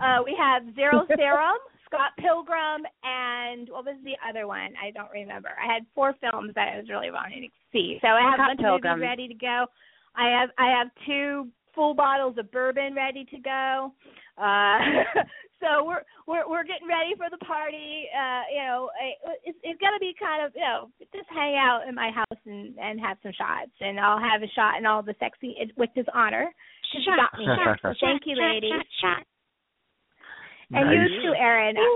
Uh, we have Zero Serum, Scott Pilgrim, and what was the other one? I don't remember. I had four films that I was really wanting to see. So I have Scott a bunch of movies ready to go. I have I have two full bottles of bourbon ready to go. Uh, so we're we're we're getting ready for the party. Uh, you know, it's it's gonna be kind of you know just hang out in my house and and have some shots, and I'll have a shot in all the sexy with his honor. She Shot, got me. Thank you, lady. Shot, shot. And Nice. you too,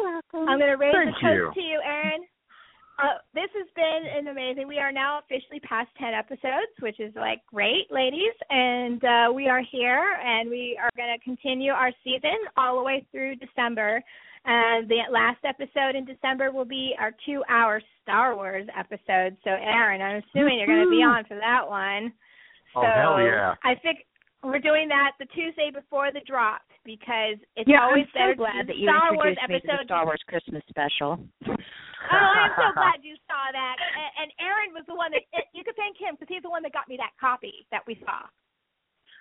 welcome. I'm going to raise Thank a toast you. to you, Erin. Uh, this has been an amazing. We are now officially past 10 episodes, which is like great, ladies. And uh, we are here, and we are going to continue our season all the way through December. And the last episode in December will be our two-hour Star Wars episode. So, Aaron, I'm assuming you're going to be on for that one. Oh, So hell yeah. I think we're doing that the Tuesday before the drop because it's Yeah, always I'm better so glad that you Star Wars introduced me to the Star Wars Christmas special. Oh, I'm so glad you saw that. And, and Aaron was the one that you could thank him because he's the one that got me that copy that we saw.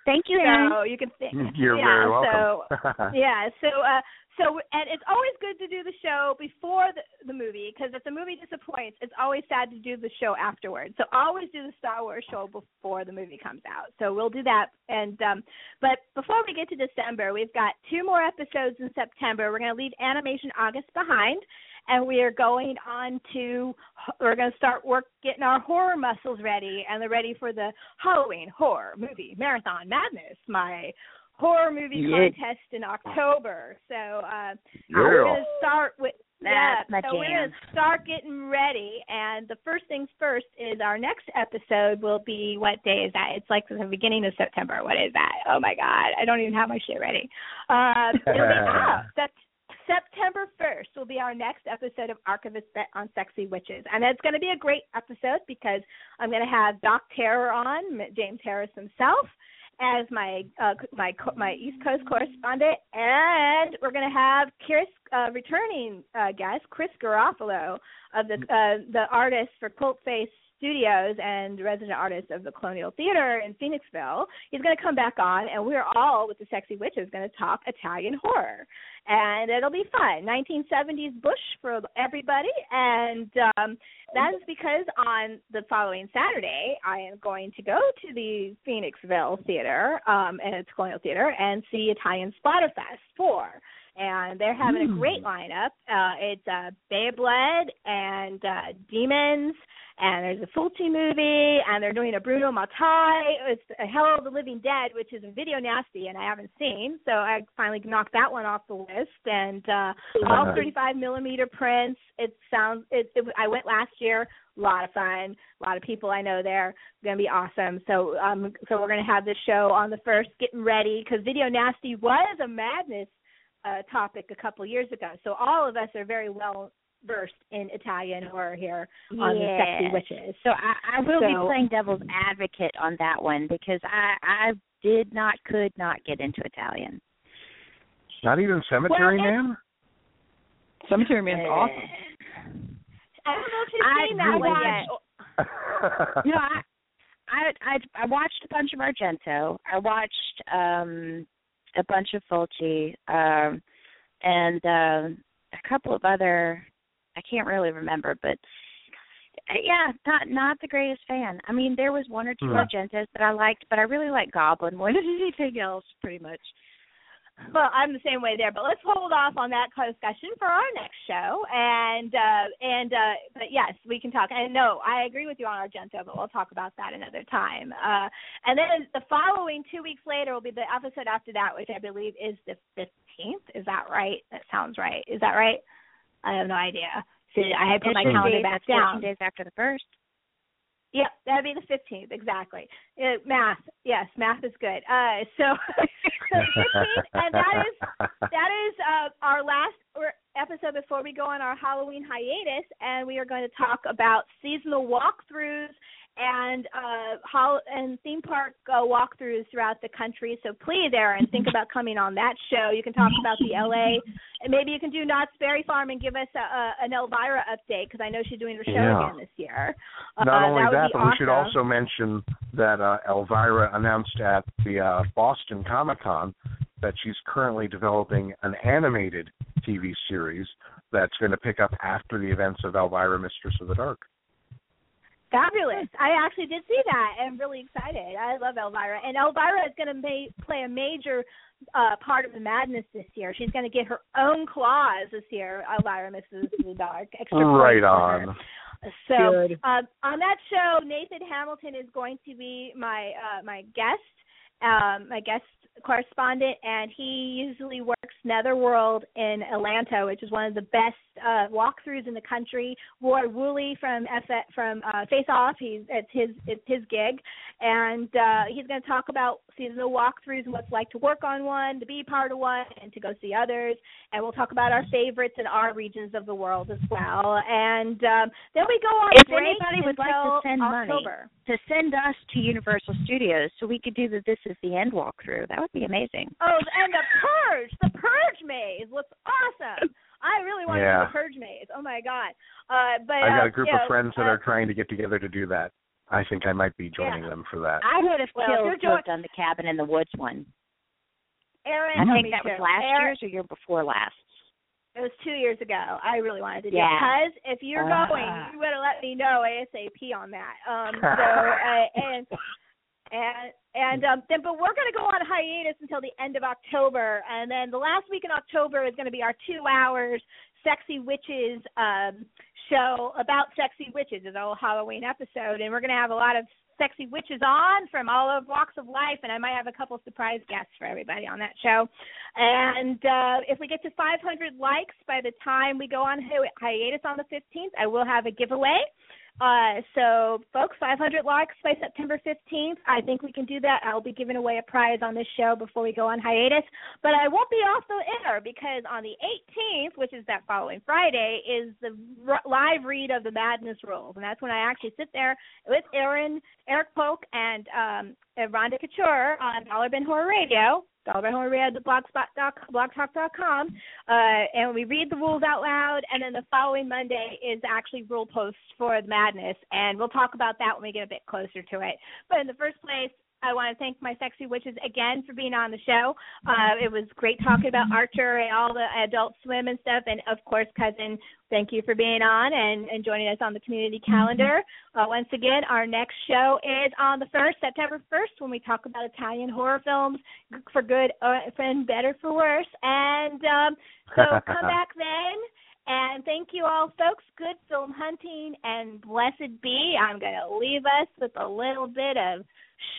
Thank you, Aaron. So you can thank. You're yeah, very So welcome. yeah, so uh, so and it's always good to do the show before the the movie because if the movie disappoints, it's always sad to do the show afterwards. So always do the Star Wars show before the movie comes out. So we'll do that. And um, but before we get to December, we've got two more episodes in September. We're going to leave Animation August behind. And we are going on to, we're going to start work getting our horror muscles ready, and they're ready for the Halloween horror movie marathon madness, my horror movie Yeah. contest in October. So uh, Yeah. we're going to start with yeah, That's my so we're gonna start getting ready, and the first things first is our next episode will be what day is that? It's like the beginning of September. What is that? Oh my God, I don't even have my shit ready. Uh, it'll be ah, Sep- September first will be our next episode of Archivist Bet on Sexy Witches, and it's going to be a great episode because I'm going to have Doc Terror on, James Harris himself as my uh, my my East Coast correspondent, and we're going to have Chris uh, returning uh, guest Chris Garofalo of the uh, the artist for Cult Face Studios and resident artist of the Colonial Theater in Phoenixville. He's going to come back on, and we're all with the Sexy Witches going to talk Italian horror, and it'll be fun. 1970s Bush for everybody, and um, that is because on the following Saturday, I am going to go to the Phoenixville Theater um, and its Colonial Theater and see Italian Splatterfest 4. And they're having a great lineup. Uh, it's uh, Bay Blood and uh, Demons, and there's a Fulci movie, and they're doing a Bruno Mattei. It's a Hell of the Living Dead, which is a video nasty, and I haven't seen, so I finally knocked that one off the list. And uh, all 35 millimeter prints. It sounds. It, it. I went last year. A lot of fun. A lot of people I know there. Going to be awesome. So um, so we're going to have this show on the first, getting ready because video nasty was a madness uh, topic a couple years ago. So all of us are very well versed in Italian horror here on the Sexy Witches. So I, I will be playing devil's advocate on that one because I I did not could not get into Italian. Not even Cemetery Well, Man? Cemetery Man's Uh, awesome. I don't know if you've I seen that one watched- yet. you know, I, I I I watched a bunch of Argento. I watched um a bunch of Fulci, um and um a couple of other I can't really remember, but yeah, not not the greatest fan. I mean, there was one or two. Argentos that I liked, but I really like Goblin more than anything else, pretty much. Well, I'm the same way there, but let's hold off on that discussion for our next show. And uh and uh but yes, we can talk. And no, I agree with you on Argento, but we'll talk about that another time. Uh and then the following 2 weeks later will be the episode after that, which I believe is the 15th. Is that right? That sounds right. Is that right? I have no idea. See, I had put my calendar back it's 14 down. days after the first. Yep, that'd be the fifteenth exactly. Uh, math, yes, math is good. Uh, so, so fifteenth, and that is that is uh, our last episode before we go on our Halloween hiatus, and we are going to talk about seasonal walkthroughs and uh hol- and theme park uh, walkthroughs throughout the country. So please, Aaron, think about coming on that show. You can talk about the LA, and maybe you can do Knott's Berry Farm and give us a, a, an Elvira update because I know she's doing her show Yeah. again this year. Not uh, only that, that, but we should also mention that uh, Elvira announced at the uh, Boston Comic Con that she's currently developing an animated TV series that's going to pick up after the events of Elvira, Mistress of the Dark. Fabulous. I actually did see that and I'm really excited. I love Elvira. And Elvira is going to ma- play a major uh part of the madness this year. She's going to get her own claws this year, Elvira Mrs. the Dark. Extra Right points for her. on. So Good. um, on that show, Nathan Hamilton is going to be my uh, my guest, um, my guest correspondent, and he usually works Netherworld in Atlanta, which is one of the best uh, walkthroughs in the country. Roy Wooley from F- from uh, Face Off, he's it's his it's his gig, and uh, he's going to talk about seasonal walkthroughs and what it's like to work on one, to be part of one, and to go see others. And we'll talk about our favorites in our regions of the world as well. And um, then we go on If break anybody would like to until send money October. to send us to Universal Studios so we could do the This Is the End walkthrough, that would be amazing. Oh, and the Purge, the Purge maze looks awesome. I really want to do the Purge maze. Oh my god! Uh, but I've got uh, a group you of know, friends that uh, are trying to get together to do that. I think I might be joining Yeah. them for that. I would have Well, killed to have doing- done the Cabin in the Woods one. Aaron. I think me that was too. last Aaron, year's or year before last. It was two years ago. I really wanted to do Yeah. it because if you're going, Ah. you better let me know ASAP on that. Um, so uh, and and and um, then, but we're going to go on hiatus until the end of October, and then the last week in October is going to be our two hours sexy witches um show about sexy witches. It's a whole Halloween episode, and we're going to have a lot of sexy witches on from all of walks of life, and I might have a couple surprise guests for everybody on that show. And uh, if we get to 500 likes by the time we go on hi- hiatus on the 15th, I will have a giveaway. Uh, so, folks, 500 likes by September 15th. I think we can do that. I'll be giving away a prize on this show before we go on hiatus. But I won't be off the air because on the 18th, which is that following Friday, is the r- live read of the Madness Rules. And that's when I actually sit there with Aaron, Eric Polk, and um, Rhonda Couture on Dollar Bin Horror Radio. Dollar Bin Horror Radio, blogspot dot blogtalk.com. Uh, and we read the rules out loud. And then the following Monday is actually rule post for the madness. And we'll talk about that when we get a bit closer to it. But in the first place, I want to thank my sexy witches again for being on the show. Uh, it was great talking about Archer and all the Adult Swim and stuff. And of course, cousin, thank you for being on and, and joining us on the community calendar. Uh, once again, our next show is on the first, September first, when we talk about Italian horror films for good uh, and better for worse. And um, so come back then. And thank you all, folks. Good film hunting and blessed be. I'm going to leave us with a little bit of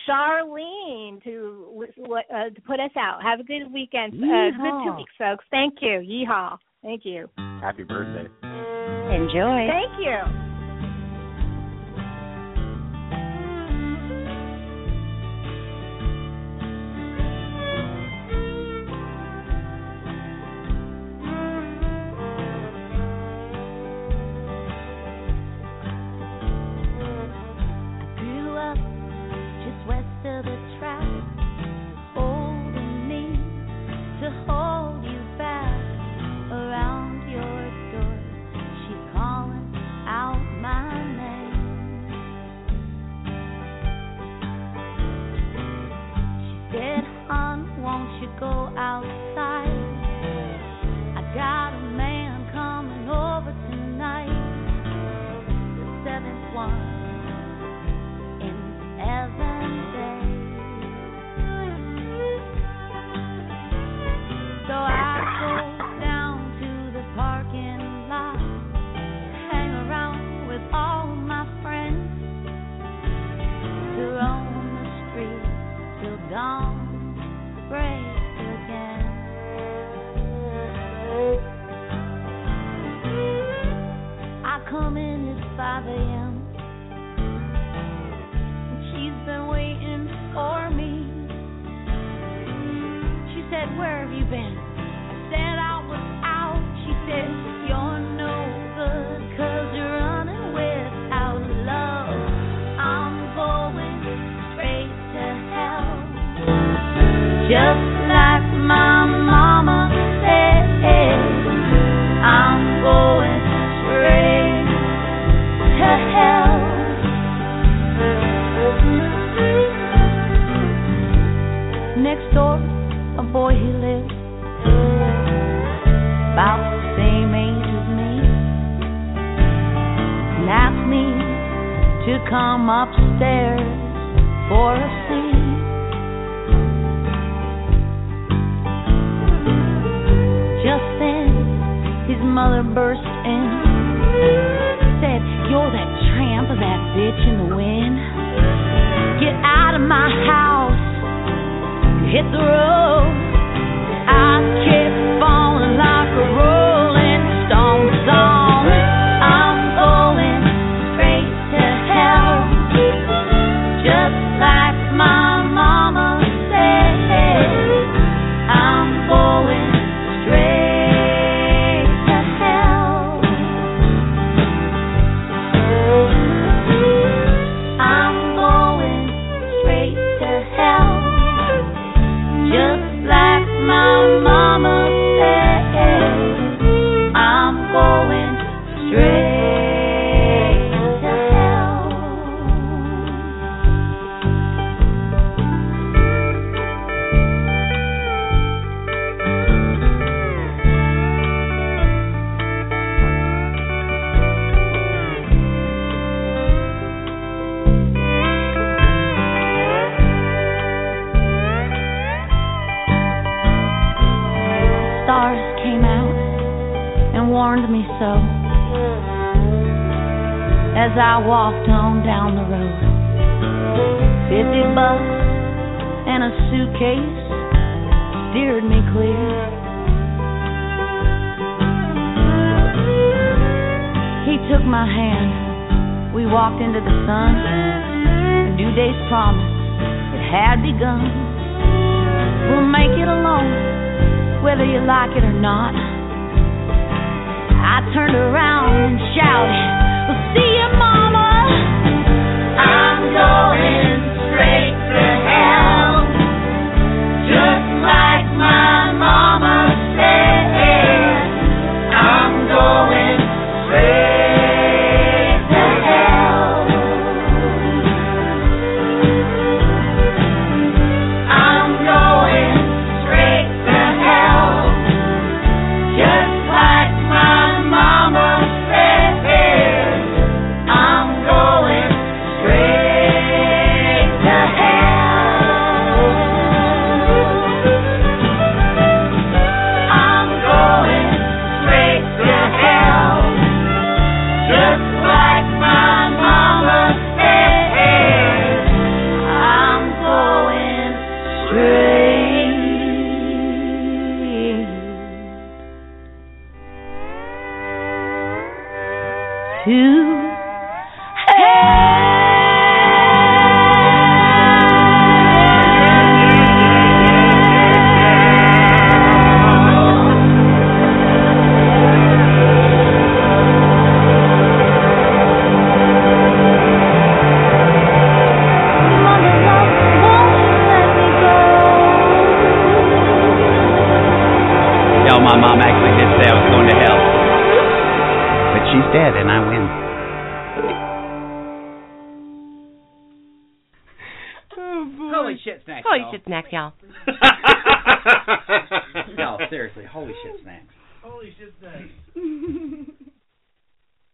Cherlene to uh, to put us out. Have a good weekend. Uh, good two weeks, folks. Thank you. Yeehaw. Thank you. Happy birthday. Enjoy. Thank you.